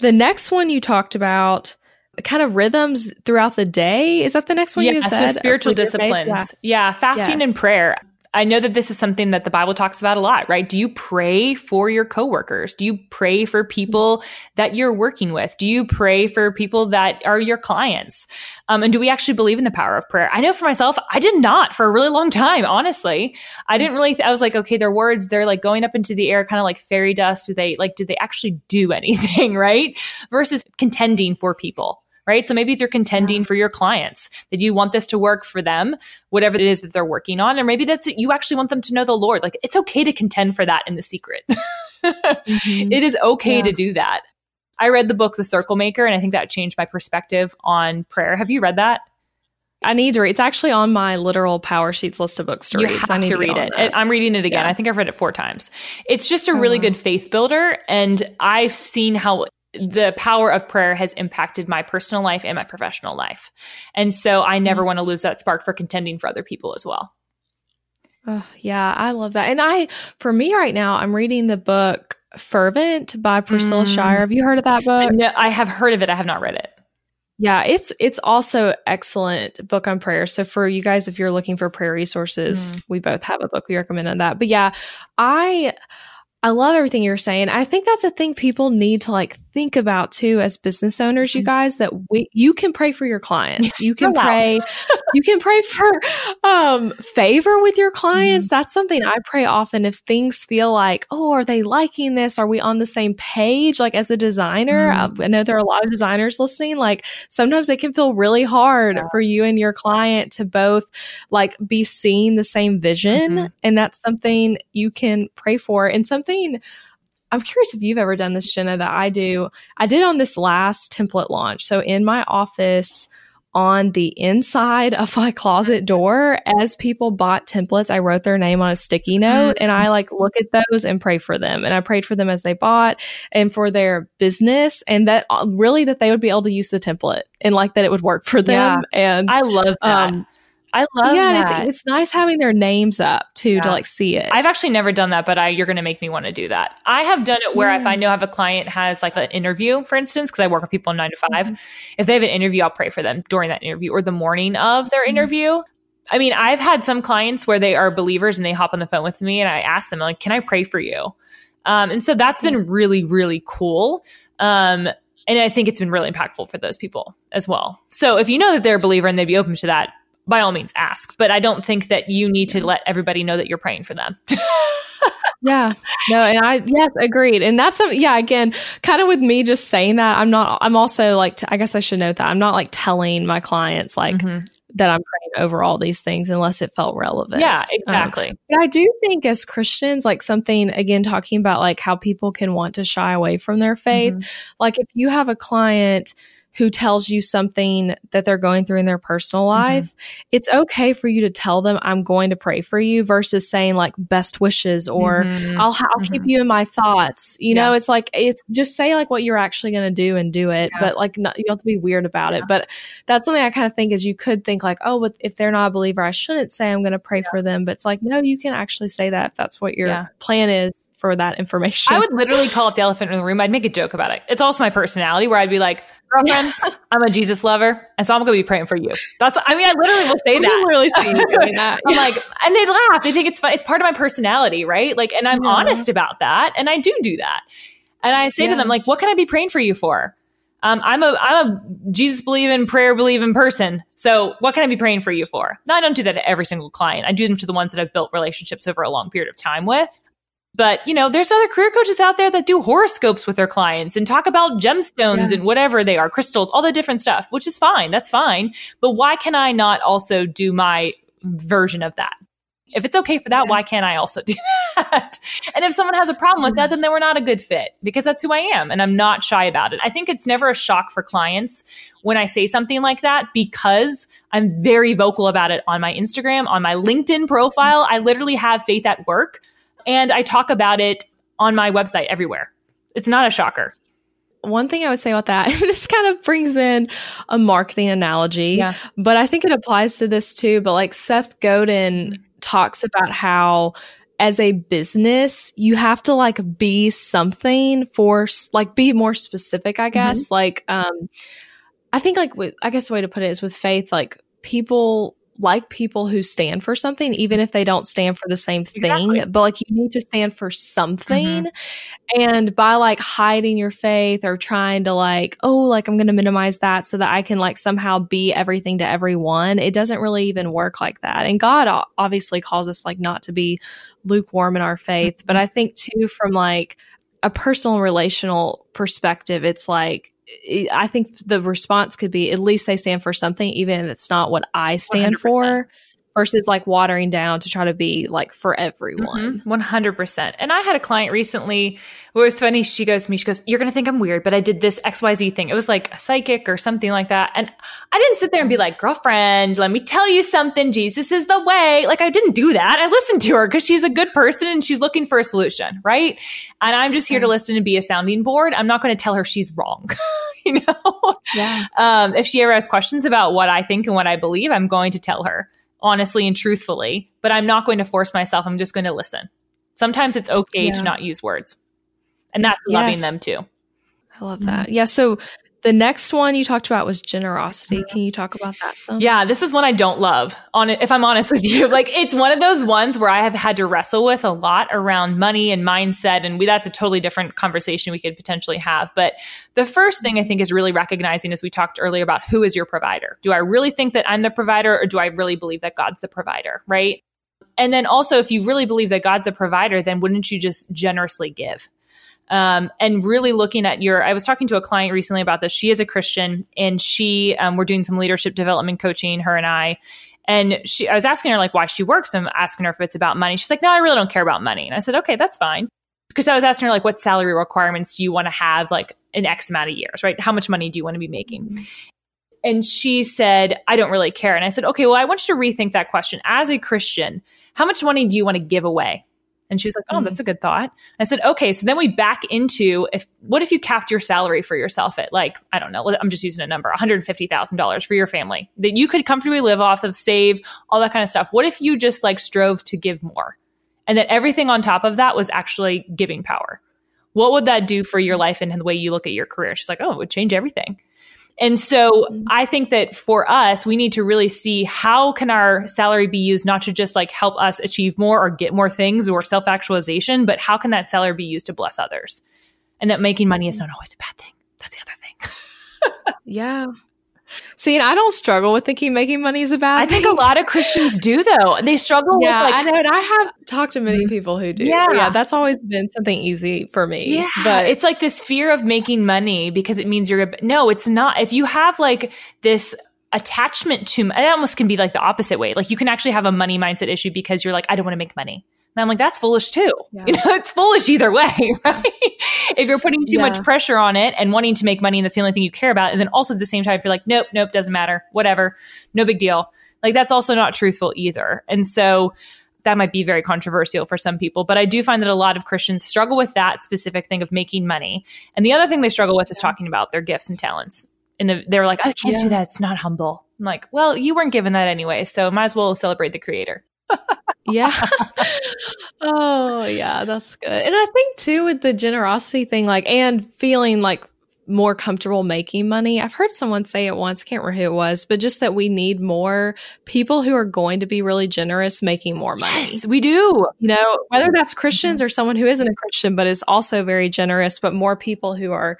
S1: the next one you talked about, kind of rhythms throughout the day. Is that the next one you said?
S2: so spiritual disciplines. Yeah. fasting
S1: Yes.
S2: and prayer. I know that this is something that the Bible talks about a lot, right? Do you pray for your coworkers? Do you pray for people that you're working with? Do you pray for people that are your clients? Um, and do we actually believe in the power of prayer? I know for myself, I did not for a really long time, honestly. I didn't really, th- I was like, okay, their words, they're like going up into the air, kind of like fairy dust. Do they, like, do they actually do *laughs* anything, right? Versus contending for people right? So maybe if you're contending for your clients that you want this to work for them, whatever it is that they're working on, or maybe that's you actually want them to know the Lord. Like it's okay to contend for that in the secret. *laughs*
S1: Mhm.
S2: It is okay
S1: Yeah.
S2: to do that. I read the book The Circle Maker, and I think that changed my perspective on prayer. Have you read that?
S1: I need to read. It's actually on my literal power sheets list of books to
S2: You
S1: read.
S2: have
S1: so I need
S2: to,
S1: to
S2: read it.
S1: That.
S2: I'm reading it again.
S1: Yeah.
S2: I think I've read it four times. It's just a really
S1: Uh-huh.
S2: good faith builder, and I've seen how the power of prayer has impacted my personal life and my professional life. And so I never
S1: Mm.
S2: want to lose that spark for contending for other people as well.
S1: Oh, yeah, I love that. And I, for me right now, I'm reading the book Fervent by Priscilla
S2: Mm.
S1: Shirer. Have you heard of that book?
S2: No, I have heard of it. I have not read it.
S1: Yeah, it's it's also excellent book on prayer. So for you guys, if you're looking for prayer resources,
S2: Mm.
S1: we both have a book we recommend on that. But yeah, I I love everything you're saying. I think that's a thing people need to like think about too as business owners, you mm-hmm. guys, that we you can pray for your clients. *laughs* You can pray *laughs* you can pray for um favor with your clients. Mm-hmm. That's something I pray often if things feel like, oh, are they liking this? Are we on the same page? Like as a designer, mm-hmm. I know there are a lot of designers listening. Like sometimes it can feel really hard yeah. for you and your client to both like be seeing the same vision. Mm-hmm. And that's something you can pray for and something I'm curious if you've ever done this, Jena, that I do. I did on this last template launch. So in my office, on the inside of my closet door, as people bought templates, I wrote their name on a sticky note and I like look at those and pray for them. And I prayed for them as they bought and for their business and that uh, really that they would be able to use the template and like that it would work for them. Yeah, and
S2: I love that. Um, I love yeah,
S1: that. It's, it's nice having their names up too yeah. to like see it.
S2: I've actually never done that, but I you're going to make me want to do that. I have done it where if I know have a client has like an interview, for instance, because I work with people in nine to 5 mm-hmm. if they have an interview, I'll pray for them during that interview or the morning of their mm-hmm. interview. I mean, I've had some clients where they are believers and they hop on the phone with me and I ask them like, "Can I pray for you?" Um, and so that's been mm-hmm. really, really cool. Um, and I think it's been really impactful for those people as well. So if you know that they're a believer and they'd be open to that, by all means ask, but I don't think that you need to let everybody know that you're praying for them. *laughs*
S1: yeah. No, and I yes, agreed. And that's some yeah, again, kind of with me just saying that, I'm not I'm also like t- I guess I should note that I'm not like telling my clients like mm-hmm. that I'm praying over all these things unless it felt relevant.
S2: Yeah, um, exactly. Um,
S1: but I do think as Christians, like something again talking about like how people can want to shy away from their faith. Mm-hmm. Like if you have a client who tells you something that they're going through in their personal mm-hmm. life, mm-hmm. it's okay for you to tell them, I'm going to pray for you versus saying like best wishes or mm-hmm. I'll, I'll mm-hmm. keep you in my thoughts. You yeah. know, it's like, it's just say like what you're actually going to do and do it, yeah. but like not, you don't have to be weird about yeah. it. But that's something I kind of think is you could think like, oh, but if they're not a believer, I shouldn't say I'm going to pray for them. But it's like, no, you can actually say that if that's what your plan is for that information.
S2: I would literally call it the elephant in the room. I'd make a joke about it. It's also my personality where I'd be like, girlfriend, *laughs* I'm a Jesus lover, and so I'm going to be praying for you. That's, I mean, I literally will say that.
S1: literally doing *laughs* that.
S2: I'm like, and they laugh. They think it's fun. It's part of my personality, right? Like, and I'm yeah. honest about that, and I do do that. And I say yeah. to them, like, what can I be praying for you for? Um, I'm a I'm a Jesus believing, prayer believing person. So what can I be praying for you for? No, I don't do that to every single client. I do them to the ones that I've built relationships over a long period of time with. But, you know, there's other career coaches out there that do horoscopes with their clients and talk about gemstones yeah. and whatever they are, crystals, all the different stuff, which is fine. That's fine. But why can I not also do my version of that? If it's okay for that, yes. why can't I also do that? *laughs* and if someone has a problem with that, mm. then they were not a good fit because that's who I am and I'm not shy about it. I think it's never a shock for clients when I say something like that because I'm very vocal about it on my Instagram, on my LinkedIn profile. I literally have faith at work and I talk about it on my website everywhere. It's not a shocker.
S1: One thing I would say about that, *laughs* this kind of brings in a marketing analogy, yeah. but I think it applies to this too. But like Seth Godin talks about how as a business, you have to like be something for like be more specific, I guess. Mm-hmm. Like, um, I think like with, I guess the way to put it is with faith, like people like people who stand for something, even if they don't stand for the same thing. Exactly. But like you need to stand for something. Mm-hmm. And by like hiding your faith or trying to like, oh, like I'm going to minimize that so that I can like somehow be everything to everyone, it doesn't really even work like that. And God obviously calls us like not to be lukewarm in our faith. Mm-hmm. But I think too, from like a personal relational perspective, it's like, I think the response could be at least they stand for something, even if it's not what I stand 100%. for versus like watering down to try to be like for everyone.
S2: Mm-hmm, 100%. And I had a client recently who was funny. She goes to me, she goes, You're going to think I'm weird, but I did this XYZ thing. It was like a psychic or something like that. And I didn't sit there and be like, Girlfriend, let me tell you something. Jesus is the way. Like, I didn't do that. I listened to her because she's a good person and she's looking for a solution. Right. And I'm just here to listen and be a sounding board. I'm not going to tell her she's wrong. *laughs* you know? Yeah. Um, if she ever has questions about what I think and what I believe, I'm going to tell her honestly and truthfully, but I'm not going to force myself. I'm just going to listen. Sometimes it's okay yeah. to not use words. And that's yes. loving them too.
S1: I love that. Yeah. So The next one you talked about was generosity. Can you talk about that? Some?
S2: Yeah, this is one I don't love. On if I'm honest with you, *laughs* like it's one of those ones where I have had to wrestle with a lot around money and mindset, and we, that's a totally different conversation we could potentially have. But the first thing I think is really recognizing, as we talked earlier about, who is your provider? Do I really think that I'm the provider, or do I really believe that God's the provider? Right. And then also, if you really believe that God's a provider, then wouldn't you just generously give? Um, and really looking at your i was talking to a client recently about this. She is a christian and she um, we're doing some leadership development coaching her and i. And she i was asking her like why she works. I'm asking her if it's about money. She's like no i really don't care about money. And i said okay that's fine. Because i was asking her like what salary requirements do you want to have like in x amount of years right? How much money do you want to be making? Mm-hmm. and she said i don't really care. And i said okay well i want you to rethink that question. As a christian how much money do you want to give away and she was like, "Oh, that's mm-hmm. a good thought." I said, "Okay." So then we back into if what if you capped your salary for yourself at like I don't know, I'm just using a number, one hundred fifty thousand dollars for your family that you could comfortably live off of, save all that kind of stuff. What if you just like strove to give more, and that everything on top of that was actually giving power? What would that do for your life and the way you look at your career? She's like, "Oh, it would change everything." And so mm-hmm. I think that for us, we need to really see how can our salary be used not to just like help us achieve more or get more things or self-actualization, but how can that salary be used to bless others? And that making money is not always a bad thing. That's the other thing. *laughs*
S1: yeah. See, I don't struggle with thinking making money is a bad.
S2: I think a lot of Christians do, though. They struggle.
S1: Yeah,
S2: with
S1: like, I know. And I have talked to many people who do. Yeah, yeah, that's always been something easy for me.
S2: Yeah, but it's like this fear of making money because it means you're. No, it's not. If you have like this attachment to, it almost can be like the opposite way. Like you can actually have a money mindset issue because you're like, I don't want to make money. And I'm like, that's foolish too. *laughs* Yeah. You know, it's foolish either way, *laughs* right? if you're putting too yeah. much pressure on it and wanting to make money and that's the only thing you care about. And then also at the same time, if you're like, nope, nope, doesn't matter, whatever, no big deal. Like that's also not truthful either. And so that might be very controversial for some people, but I do find that a lot of Christians struggle with that specific thing of making money. And the other thing they struggle with is talking about their gifts and talents. And they're like, I can't yeah. do that. It's not humble. I'm like, well, you weren't given that anyway. So might as well celebrate the creator *laughs*
S1: yeah. *laughs* oh, yeah, that's good. And I think too with the generosity thing, like, and feeling like more comfortable making money. I've heard someone say it once, can't remember who it was, but just that we need more people who are going to be really generous making more money.
S2: Yes, we do.
S1: You know, whether that's Christians or someone who isn't a Christian, but is also very generous, but more people who are,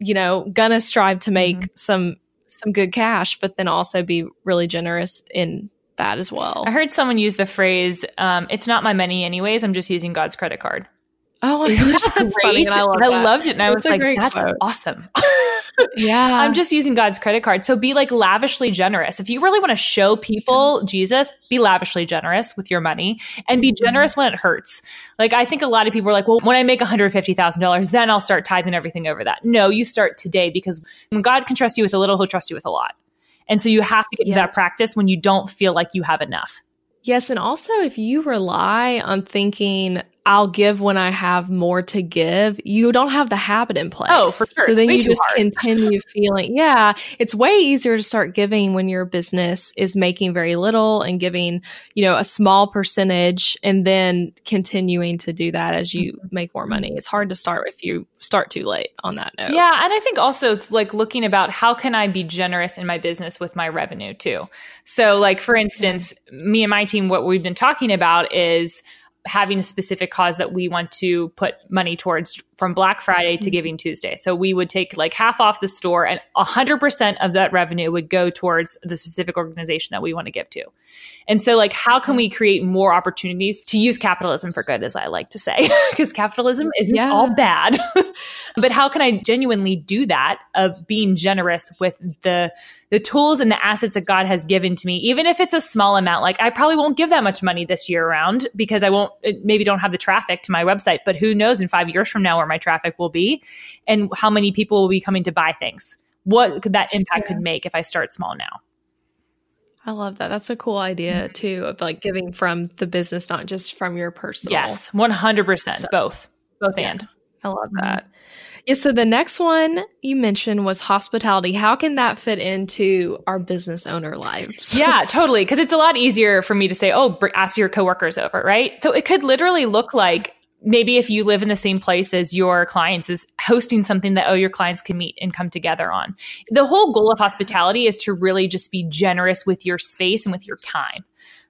S1: you know, gonna strive to make mm-hmm. some some good cash, but then also be really generous in that as well.
S2: I heard someone use the phrase, um, "It's not my money, anyways. I'm just using God's credit card."
S1: Oh my *laughs* gosh, that's
S2: great! I, love I loved it, and I was like, "That's quote. awesome." *laughs*
S1: yeah,
S2: I'm just using God's credit card. So be like lavishly generous. If you really want to show people Jesus, be lavishly generous with your money, and be mm-hmm. generous when it hurts. Like I think a lot of people are like, "Well, when I make 150 thousand dollars, then I'll start tithing everything over that." No, you start today because when God can trust you with a little, He'll trust you with a lot. And so you have to get yeah. to that practice when you don't feel like you have enough.
S1: Yes. And also, if you rely on thinking, I'll give when I have more to give, you don't have the habit in place.
S2: Oh, for sure.
S1: So then you just
S2: hard.
S1: continue *laughs* feeling, yeah, it's way easier to start giving when your business is making very little and giving, you know, a small percentage and then continuing to do that as you mm-hmm. make more money. It's hard to start if you start too late on that note.
S2: Yeah. And I think also it's like looking about how can I be generous in my business with my revenue too. So, like, for instance, me and my team, what we've been talking about is, having a specific cause that we want to put money towards from Black Friday to mm-hmm. Giving Tuesday. So we would take like half off the store and 100% of that revenue would go towards the specific organization that we want to give to. And so like how can we create more opportunities to use capitalism for good as I like to say *laughs* because capitalism isn't yeah. all bad. *laughs* but how can I genuinely do that of being generous with the the tools and the assets that God has given to me, even if it's a small amount. Like I probably won't give that much money this year around because I won't maybe don't have the traffic to my website, but who knows in 5 years from now where my traffic will be and how many people will be coming to buy things. What could that impact yeah. could make if I start small now?
S1: I love that. That's a cool idea mm-hmm. too of like giving from the business, not just from your personal.
S2: Yes, 100%. So, both. Both yeah, and.
S1: I love mm-hmm. that. Yeah, so the next one you mentioned was hospitality. How can that fit into our business owner lives?
S2: yeah, *laughs* totally. Because it's a lot easier for me to say, oh, ask your coworkers over, right? So it could literally look like maybe if you live in the same place as your clients is hosting something that oh your clients can meet and come together on the whole goal of hospitality is to really just be generous with your space and with your time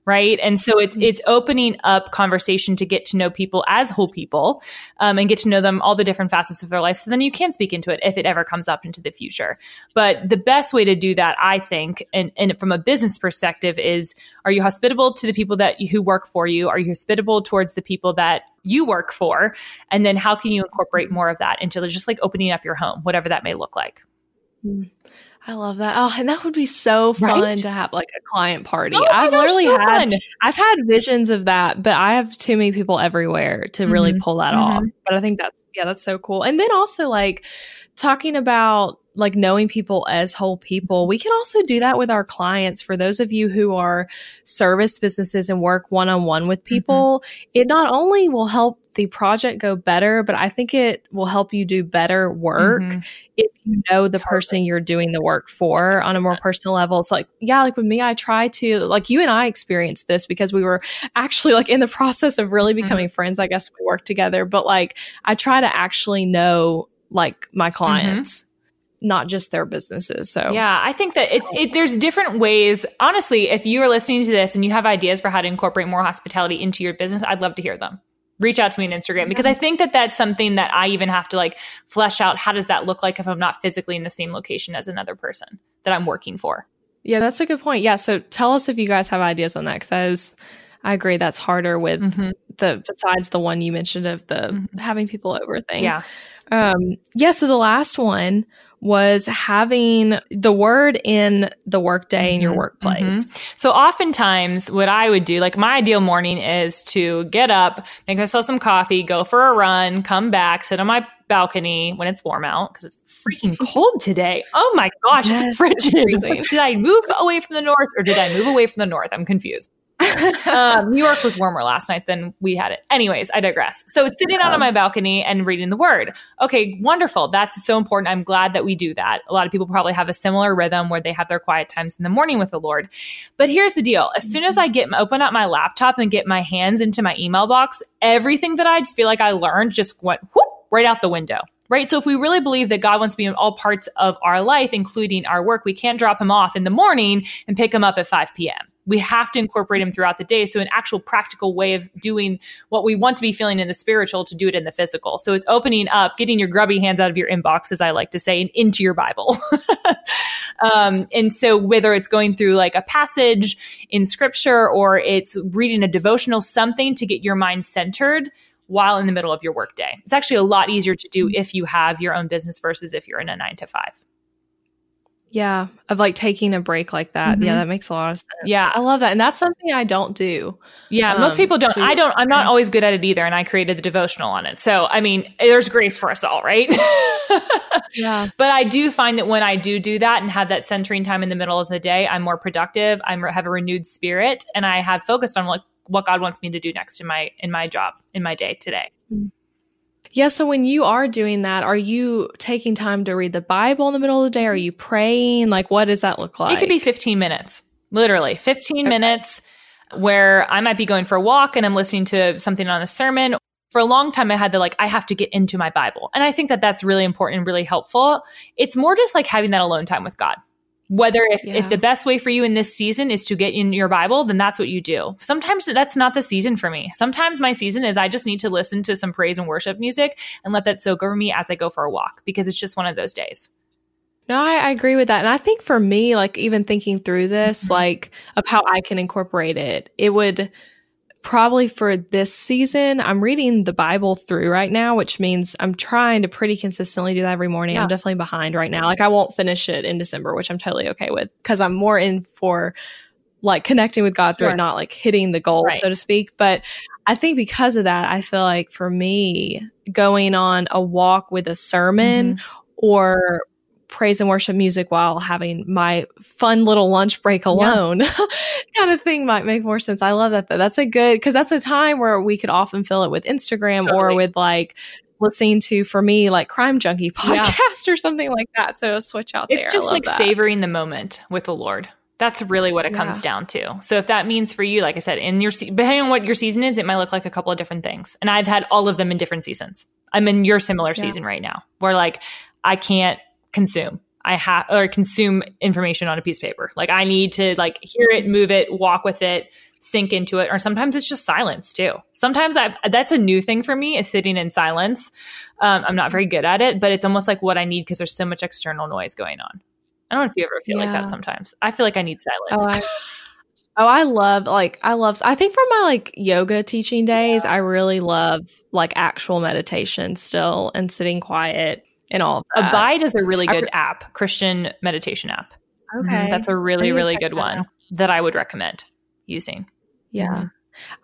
S2: right? And so it's it's opening up conversation to get to know people as whole people um, and get to know them all the different facets of their life. So then you can speak into it if it ever comes up into the future. But the best way to do that i think and, and from a business perspective is are you hospitable to the people that who work for you? Are you hospitable towards the people that you work for? And then how can you incorporate more of that into just like opening up your home whatever that may look like?
S1: Mm. I love that. Oh, and that would be so fun right? to have like a client party.
S2: Oh
S1: I've
S2: gosh,
S1: literally
S2: so
S1: had
S2: fun.
S1: I've had visions of that, but I have too many people everywhere to really
S2: Mhm.
S1: pull that
S2: Mhm.
S1: off. But I think that's yeah, that's so cool. And then also like talking about like knowing people as whole people. We can also do that with our clients. For those of you who are service businesses and work one on one with people, it not only will help the project go better, but I think it will help you do better work
S2: Mhm.
S1: if you know the person you're doing the work for on a more personal level. So like, yeah, like with me, I try to like you and I experienced this because we were actually like in the *laughs* process of really
S2: Mhm.
S1: becoming friends. I guess we worked together, but like I try to actually know like my clients, not just their businesses. So
S2: Yeah, I think that it's it, there's different ways. Honestly, if you are listening to this and you have ideas for how to incorporate more hospitality into your business, I'd love to hear them. Reach out to me on Instagram because I think that that's something that I even have to like flesh out. How does that look like if I'm not physically in the same location as another person that I'm working for?
S1: Yeah, that's a good point. Yeah, so tell us if you guys have ideas on that because I agree that's harder with
S2: Mhm.
S1: the besides the one you mentioned of the
S2: Mhm.
S1: having people over thing.
S2: Yeah,
S1: Um, yeah, so the last one was having the word in the workday in your
S2: Mhm,
S1: workplace.
S2: So oftentimes what I would do, like my ideal morning is to get up, make myself some coffee, go for a run, come back, sit on my balcony when it's warm out because it's freaking cold today. Oh my gosh,
S1: Yes,
S2: it's frigid.
S1: it's freezing. *laughs*
S2: did I move away from the north or did I move away from the north? I'm confused. *laughs* um, New York was warmer last night than we had it. Anyways, I digress. So it's sitting out on my balcony and reading the word. Okay, wonderful. That's so important. I'm glad that we do that. A lot of people probably have a similar rhythm where they have their quiet times in the morning with the Lord. But here's the deal. As soon as I get open up my laptop and get my hands into my email box, everything that I just feel like I learned just went whoop, right out the window. Right. So if we really believe that God wants to be in all parts of our life, including our work, we can't drop him off in the morning and pick him up at 5 p.m. We have to incorporate them throughout the day. So an actual practical way of doing what we want to be feeling in the spiritual to do it in the physical. So it's opening up, getting your grubby hands out of your inbox, as I like to say, and into your Bible. *laughs* um, and so whether it's going through like a passage in scripture or it's reading a devotional, something to get your mind centered while in the middle of your workday. It's actually a lot easier to do if you have your own business versus if you're in a nine to five.
S1: Yeah, of like taking a break like that.
S2: Mhm.
S1: Yeah, that makes a lot of sense.
S2: Yeah.
S1: I love that. And that's something I don't do.
S2: Yeah, most
S1: Um,
S2: people don't.
S1: so-
S2: I don't. I'm not always good at it either, and I created the devotional on it. So, I mean, there's grace for us all, right?
S1: Yeah. *laughs*
S2: but I do find that when I do do that and have that centering time in the middle of the day, I'm more productive. I have a renewed spirit, and I have focused on like what God wants me to do next in my in my job in my day today.
S1: Yeah. So when you are doing that, are you taking time to read the Bible in the middle of the day? Are you praying? Like, what does that look like?
S2: It could be 15 minutes, literally 15 minutes where I might be going for a walk and I'm listening to something on a sermon. For a long time, I had the like, I have to get into my Bible. And I think that that's really important and really helpful. It's more just like having that alone time with God. Whether if,
S1: Yeah.
S2: if the best way for you in this season is to get in your Bible, then that's what you do. Sometimes that's not the season for me. Sometimes my season is I just need to listen to some praise and worship music and let that soak over me as I go for a walk because it's just one of those days.
S1: No, I, I agree with that. And I think for me, like even thinking through this,
S2: Mhm.
S1: like of how I can incorporate it, it would probably for this season, I'm reading the Bible through right now, which means I'm trying to pretty consistently do that every morning.
S2: Yeah.
S1: I'm definitely behind right now. Like I won't finish it in December, which I'm totally okay with because I'm more in for like connecting with God through
S2: Sure.
S1: it, not like hitting the goal,
S2: Right.
S1: so to speak. But I think because of that, I feel like for me, going on a walk with a sermon mm-hmm. or praise and worship music while having my fun little lunch break alone *laughs* kind of thing might make more sense. I love that though. That's a good because that's a time where we could often fill it with Instagram or with like listening to for me like crime junkie
S2: Yeah.
S1: podcast *laughs* or something like that. So switch out there.
S2: It's just like
S1: that.
S2: savoring the moment with the Lord. That's really what it
S1: Yeah.
S2: comes down to. So if that means for you, like I said, in your se- depending on what your season is, it might look like a couple of different things. And I've had all of them in different seasons. I'm in your similar
S1: Yeah.
S2: season right now, where like I can't consume. I have or consume information on a piece of paper. Like I need to like hear it, move it, walk with it, sink into it. Or sometimes it's just silence too. Sometimes I that's a new thing for me is sitting in silence. Um, I'm not very good at it, but it's almost like what I need because there's so much external noise going on. I don't know if you ever feel like that sometimes. I feel like I need silence.
S1: Oh, I, *laughs* oh, I love like I love. I think from my like yoga teaching days, I really love like actual meditation still and sitting quiet and all that.
S2: Abide is a really good app, Christian meditation app.
S1: Okay,
S2: Mhm. That's a really, really good
S1: that
S2: one
S1: out.
S2: that I would recommend using.
S1: yeah.
S2: Mhm.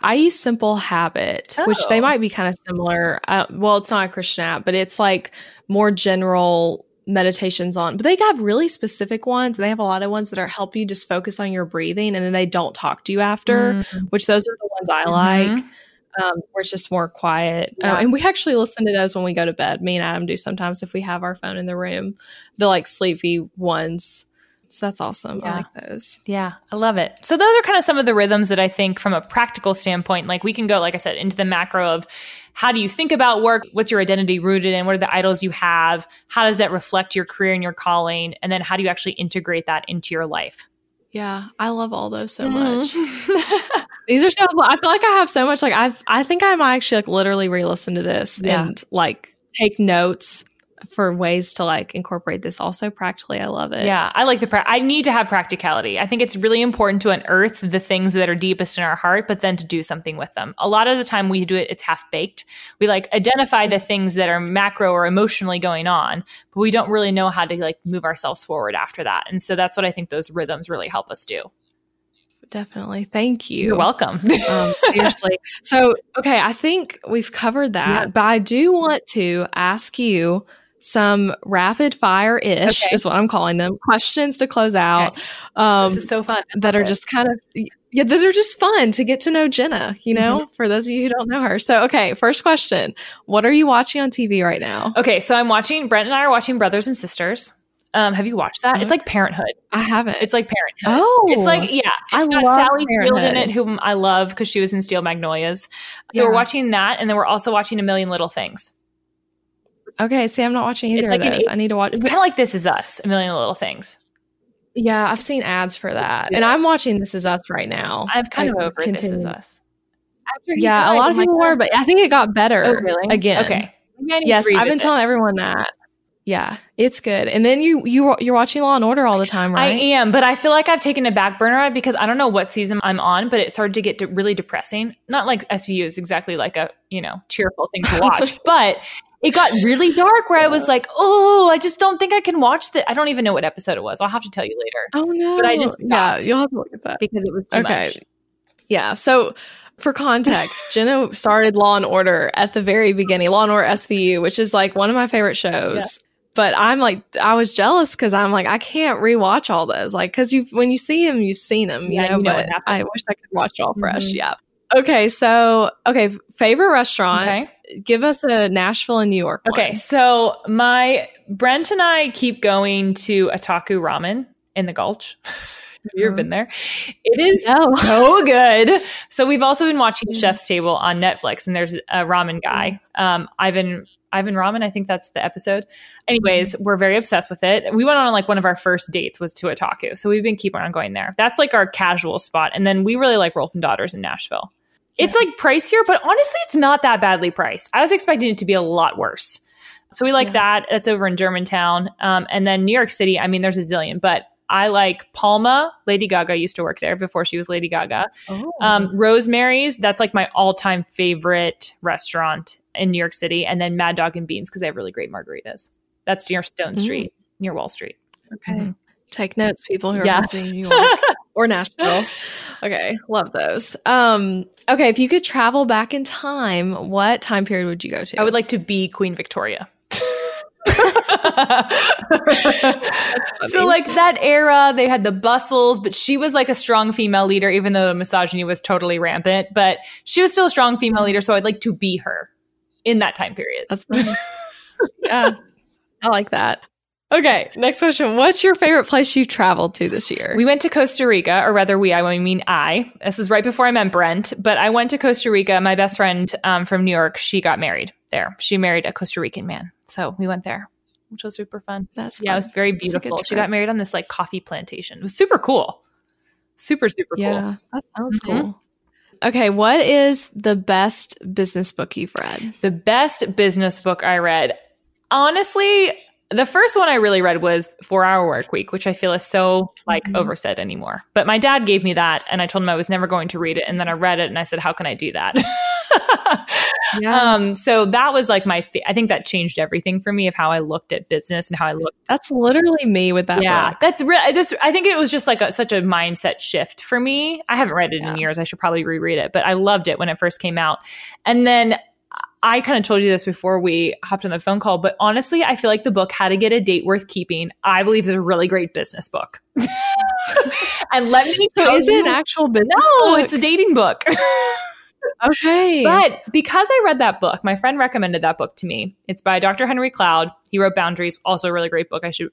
S1: I use Simple Habit, which they
S2: Oh.
S1: might be kind of similar. Uh, well, it's not a Christian app, but it's like more general meditations on. But they have really specific ones. They have a lot of ones that are help you just focus on your breathing, and then they don't talk to you after.
S2: Mhm.
S1: Which those are the ones I like. Um, where it's just more quiet. Uh, and we actually listen to those when we go to bed. Me and Adam do sometimes if we have our phone in the room, the like sleepy ones. So that's awesome. I like those.
S2: Yeah, I love it. So those are kind of some of the rhythms that I think from a practical standpoint, like we can go, like I said, into the macro of how do you think about work? What's your identity rooted in? What are the idols you have? How does that reflect your career and your calling? And then how do you actually integrate that into your life?
S1: Yeah, I love all those so
S2: Mm-hmm.
S1: much. *laughs* These are so. I feel like I have so much. Like I've. I think I might actually like literally re-listen to this
S2: Yeah.
S1: and like take notes for ways to like incorporate this also practically. I love it.
S2: Yeah, I like the. Pra- I need to have practicality. I think it's really important to unearth the things that are deepest in our heart, but then to do something with them. A lot of the time we do it, it's half baked. We like identify the things that are macro or emotionally going on, but we don't really know how to like move ourselves forward after that. And so that's what I think those rhythms really help us do.
S1: Definitely. Thank you.
S2: You're welcome. *laughs*
S1: um, seriously. So, okay, I think we've covered that,
S2: Yeah.
S1: but I do want to ask you some rapid fire ish
S2: Okay.
S1: is what I'm calling them questions to close out. Um,
S2: this is so fun.
S1: that are
S2: Okay.
S1: just kind of yeah, that are just fun to get to know Jena. You know,
S2: Mm-hmm.
S1: for those of you who don't know her. So, okay, first question: What are you watching on TV right now?
S2: Okay, so I'm watching. Brent and I are watching Brothers and Sisters. Um, have you watched that? It's like Parenthood.
S1: I haven't.
S2: It's like Parenthood.
S1: oh,
S2: It's like yeah,
S1: I
S2: got
S1: love
S2: Sally Field in it, whom I love because she was in Steel Magnolias. So we're watching that, and then we're also watching A Million Little Things.
S1: okay. See, I'm not watching either
S2: like
S1: of those.
S2: eight-
S1: I need to watch.
S2: It's kind of like This Is Us, A Million Little Things.
S1: Yeah, I've seen ads for that, and I'm watching This Is Us right now.
S2: I'm kind
S1: I
S2: of over This Is. Us.
S1: Yeah, a lot of people were, but I think it got better.
S2: oh really?
S1: Again,
S2: okay. Maybe I need to
S1: Yes, I've been
S2: revisit.
S1: telling everyone that. Yeah, it's good. And then you you you're watching Law and Order all the time, right?
S2: I am, but I feel like I've taken a back burner because I don't know what season I'm on, but it started to get de- really depressing. Not like SVU is exactly like a you know cheerful thing to watch, *laughs* but it got really dark where I was like, oh, I just don't think I can watch that. I don't even know what episode it was. I'll have to tell you later
S1: oh no,
S2: But I just
S1: yeah, you'll have to look at that.
S2: because it was too
S1: Okay.
S2: much.
S1: Yeah. So for context, *laughs* Jena started Law and Order at the very beginning, Law and Order SVU, which is like one of my favorite shows. But I'm like, I was jealous because I'm like, I can't rewatch all those. Like, because you when you see them, you've seen them, you
S2: Yeah,
S1: know.
S2: you know
S1: but. I wish I could watch all fresh.
S2: Mhm.
S1: Yeah. Okay. So, okay, favorite restaurant.
S2: Okay.
S1: Give us a Nashville and New York. one.
S2: Okay, so my Brent and I keep going to Otaku Ramen in the Gulch. *laughs* Have you ever
S1: Mhm.
S2: been there? It is
S1: No.
S2: so *laughs* good. So we've also been watching
S1: Mhm.
S2: Chef's Table on Netflix, and there's a ramen guy, um, Ivan Ivan Ramen. I think that's the episode. Anyways, we're very obsessed with it. We went on like one of our first dates was to Otaku, so we've been keeping on going there. That's like our casual spot, and then we really like Rolf and Daughters in Nashville. It's like pricier, but honestly, it's not that badly priced. I was expecting it to be a lot worse. So we like
S1: Yeah.
S2: that. That's over in Germantown. Um, and then New York City, I mean, there's a zillion, but I like Palma. Lady Gaga used to work there before she was Lady Gaga.
S1: Oh.
S2: Um, Rosemary's, that's like my all time favorite restaurant in New York City. And then Mad Dog and Beans because they have really great margaritas. That's near Stone
S1: Mm.
S2: Street, near Wall Street.
S1: okay.
S2: Mhm.
S1: Take notes, people who are
S2: Yeah.
S1: listening in New York *laughs* or Nashville. Okay, love those. Um, okay, if you could travel back in time, what time period would you go to?
S2: I would like to be Queen Victoria. So like that era they had the bustles but she was like a strong female leader even though the misogyny was totally rampant but she was still a strong female leader so i'd like to be her in that time period
S1: That's nice. yeah, I like that. Okay, next question. What's your favorite place you traveled to this year?
S2: We went to Costa Rica, or rather, we, I mean, I. This is right before I met Brent, but I went to Costa Rica. My best friend um, from New York, she got married there. She married a Costa Rican man. So we went there, which was super fun.
S1: That's
S2: yeah, it was very beautiful. She got married on this like coffee plantation. It was super cool. Super, super
S1: yeah,
S2: cool.
S1: that sounds mm-hmm. cool. Okay, what is the best business book you've read?
S2: The best business book I read. Honestly, the first one I really read was Four Hour Work Week, which I feel is so like mm-hmm. oversaid anymore. But my dad gave me that, and I told him I was never going to read it. And then I read it, and I said, "How can I do that?" *laughs* yeah. Um, so that was like my. Fa- I think that changed everything for me of how I looked at business and how I looked.
S1: That's literally me with that.
S2: Yeah,
S1: book.
S2: that's real. This I think it was just like a, such a mindset shift for me. I haven't read it yeah. in years. I should probably reread it, but I loved it when it first came out. And then I kind of told you this before we hopped on the phone call, but honestly, I feel like the book How to Get a Date Worth Keeping, I believe is a really great business book. *laughs* and let me
S1: So is it an actual business
S2: No,
S1: book?
S2: it's a dating book. *laughs*
S1: okay.
S2: But because I read that book, my friend recommended that book to me. It's by Dr. Henry Cloud. He wrote Boundaries, also a really great book. I should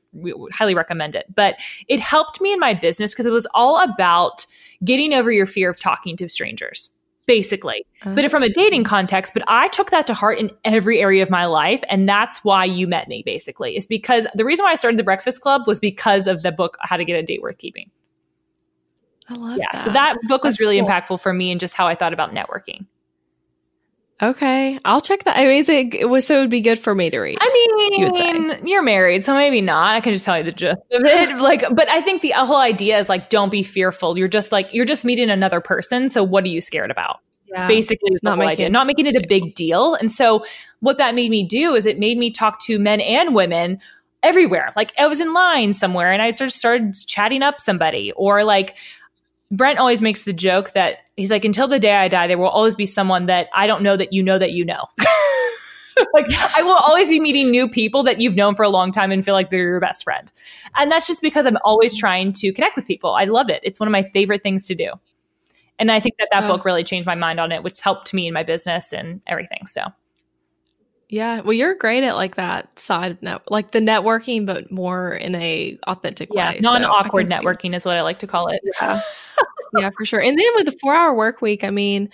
S2: highly recommend it. But it helped me in my business because it was all about getting over your fear of talking to strangers basically. Uh-huh. But from a dating context, but I took that to heart in every area of my life. And that's why you met me, basically, is because the reason why I started the Breakfast Club was because of the book, How to Get a Date Worth Keeping.
S1: I love
S2: yeah,
S1: that.
S2: So that book was
S1: that's
S2: really
S1: cool.
S2: impactful for me and just how I thought about networking.
S1: Okay, I'll check that. I mean, is it, it was so it would be good for me to read.
S2: I mean, you are married, so maybe not. I can just tell you the gist of it. *laughs* like, but I think the uh, whole idea is like, don't be fearful. You're just like you're just meeting another person. So what are you scared about?
S1: Yeah.
S2: Basically, is not making idea. not making it a big deal. And so what that made me do is it made me talk to men and women everywhere. Like I was in line somewhere and I sort of started chatting up somebody, or like Brent always makes the joke that he's like, until the day I die, there will always be someone that I don't know that you know that you know. *laughs* like I will always be meeting new people that you've known for a long time and feel like they're your best friend. And that's just because I'm always trying to connect with people. I love it. It's one of my favorite things to do. And I think that that oh. book really changed my mind on it, which helped me in my business and everything. So
S1: yeah, well, you're great at like that side of net, like the networking, but more in a authentic
S2: yeah,
S1: way.
S2: non awkward so networking is what I like to call it.
S1: Yeah, *laughs* yeah, for sure. And then with the four hour work week, I mean,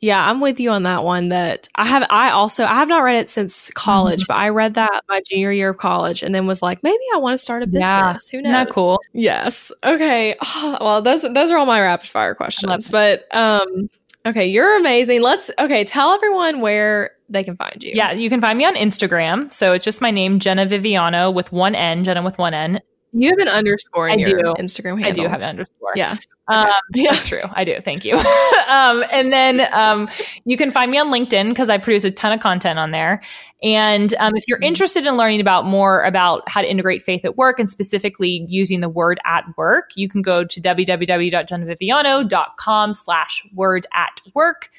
S1: yeah, I'm with you on that one. That I have, I also, I have not read it since college, mm-hmm. but I read that my junior year of college, and then was like, maybe I want to start a business. Yeah, Who knows?
S2: Not cool.
S1: Yes. Okay. Oh, *sighs* well, those those are all my rapid fire questions. But um, okay, you're amazing. Let's okay. Tell everyone where they can find you.
S2: Yeah, you can find me on Instagram. So it's just my name, Jena Viviano with one N, Jena with one N.
S1: You have an underscore in
S2: I
S1: your
S2: do.
S1: Instagram handle.
S2: I do have an underscore.
S1: Yeah.
S2: Um, *laughs* yeah. That's true. I do. Thank you. *laughs* um, and then um, you can find me on LinkedIn because I produce a ton of content on there. And um, if you're mm-hmm. interested in learning about more about how to integrate faith at work and specifically using the word at work, you can go to www.jenaviviano.com slash word at work.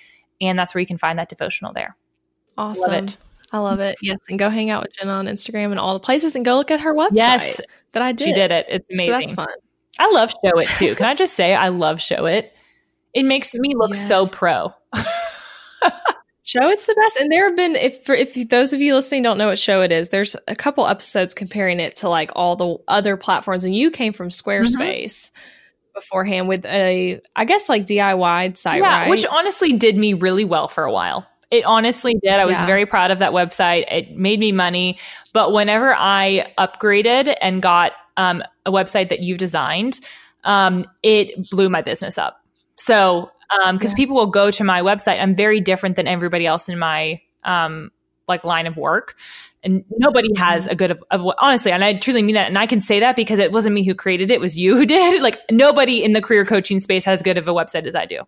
S2: And that's where you can find that devotional there.
S1: Awesome. Love it. I love it. Yes. And go hang out with Jena on Instagram and all the places and go look at her website.
S2: Yes.
S1: That I did.
S2: She did it. It's amazing.
S1: So that's fun.
S2: I love Showit too. Can I just say I love Showit? It It makes me look yes. so pro. *laughs*
S1: Showit's the best, and there have been if for, if those of you listening don't know what Showit is, there's a couple episodes comparing it to like all the other platforms, and you came from Squarespace. Mm-hmm beforehand with a I guess like DIY site, yeah, right?
S2: which honestly did me really well for a while. It honestly did. I was yeah. very proud of that website. It made me money, but whenever I upgraded and got um, a website that you designed, um, it blew my business up. So, because um, yeah. people will go to my website, I'm very different than everybody else in my um, like line of work. And nobody has mm-hmm. a good of, of honestly, and I truly mean that. And I can say that because it wasn't me who created it; it was you who did. *laughs* Like nobody in the career coaching space has good of a website as I do.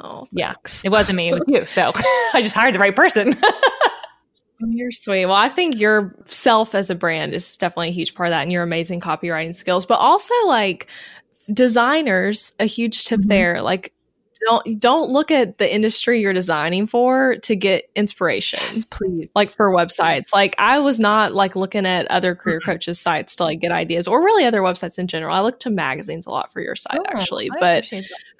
S1: Oh,
S2: yeah, it wasn't me; it was you. So *laughs* I just hired the right person. *laughs*
S1: You're sweet. Well, I think yourself as a brand is definitely a huge part of that and your amazing copywriting skills, but also like designers, a huge tip mm-hmm. there. Like don't don't look at the industry you're designing for to get inspiration.
S2: Yes, please.
S1: Like for websites. Like I was not like looking at other career mm-hmm. coaches sites to like get ideas or really other websites in general. I look to magazines a lot for your site oh, actually. I but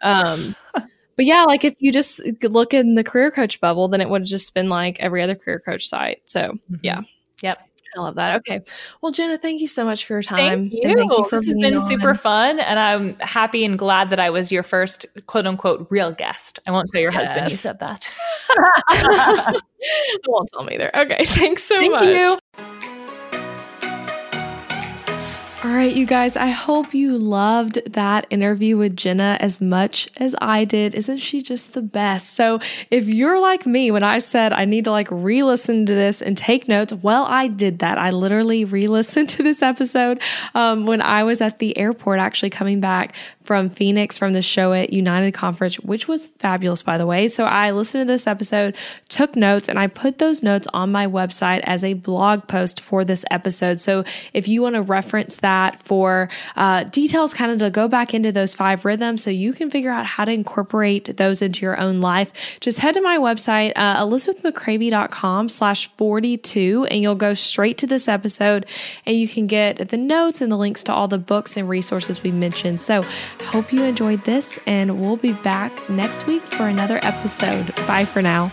S1: um *laughs* but yeah, like if you just look in the career coach bubble, then it would have just been like every other career coach site. So mm-hmm. yeah.
S2: Yep.
S1: I love that. Okay. Well, Jena, thank you so much for your time.
S2: Thank you. Thank you this has been super fun. And I'm happy and glad that I was your first quote unquote real guest. I won't tell your yes. husband you said that.
S1: I *laughs* *laughs* won't tell me either. Okay. *laughs* Thanks so
S2: thank
S1: much.
S2: You.
S1: All right, you guys, I hope you loved that interview with Jena as much as I did. Isn't she just the best? So, if you're like me, when I said I need to like re listen to this and take notes, well, I did that. I literally re listened *laughs* to this episode um, when I was at the airport, actually coming back from Phoenix from the Showit United Conference, which was fabulous, by the way. So I listened to this episode, took notes, and I put those notes on my website as a blog post for this episode. So if you want to reference that for uh, details, kind of to go back into those five rhythms so you can figure out how to incorporate those into your own life, just head to my website, uh, elizabethmccravy.com slash 42, and you'll go straight to this episode and you can get the notes and the links to all the books and resources we mentioned. So I Hope you enjoyed this, and we'll be back next week for another episode. Bye for now.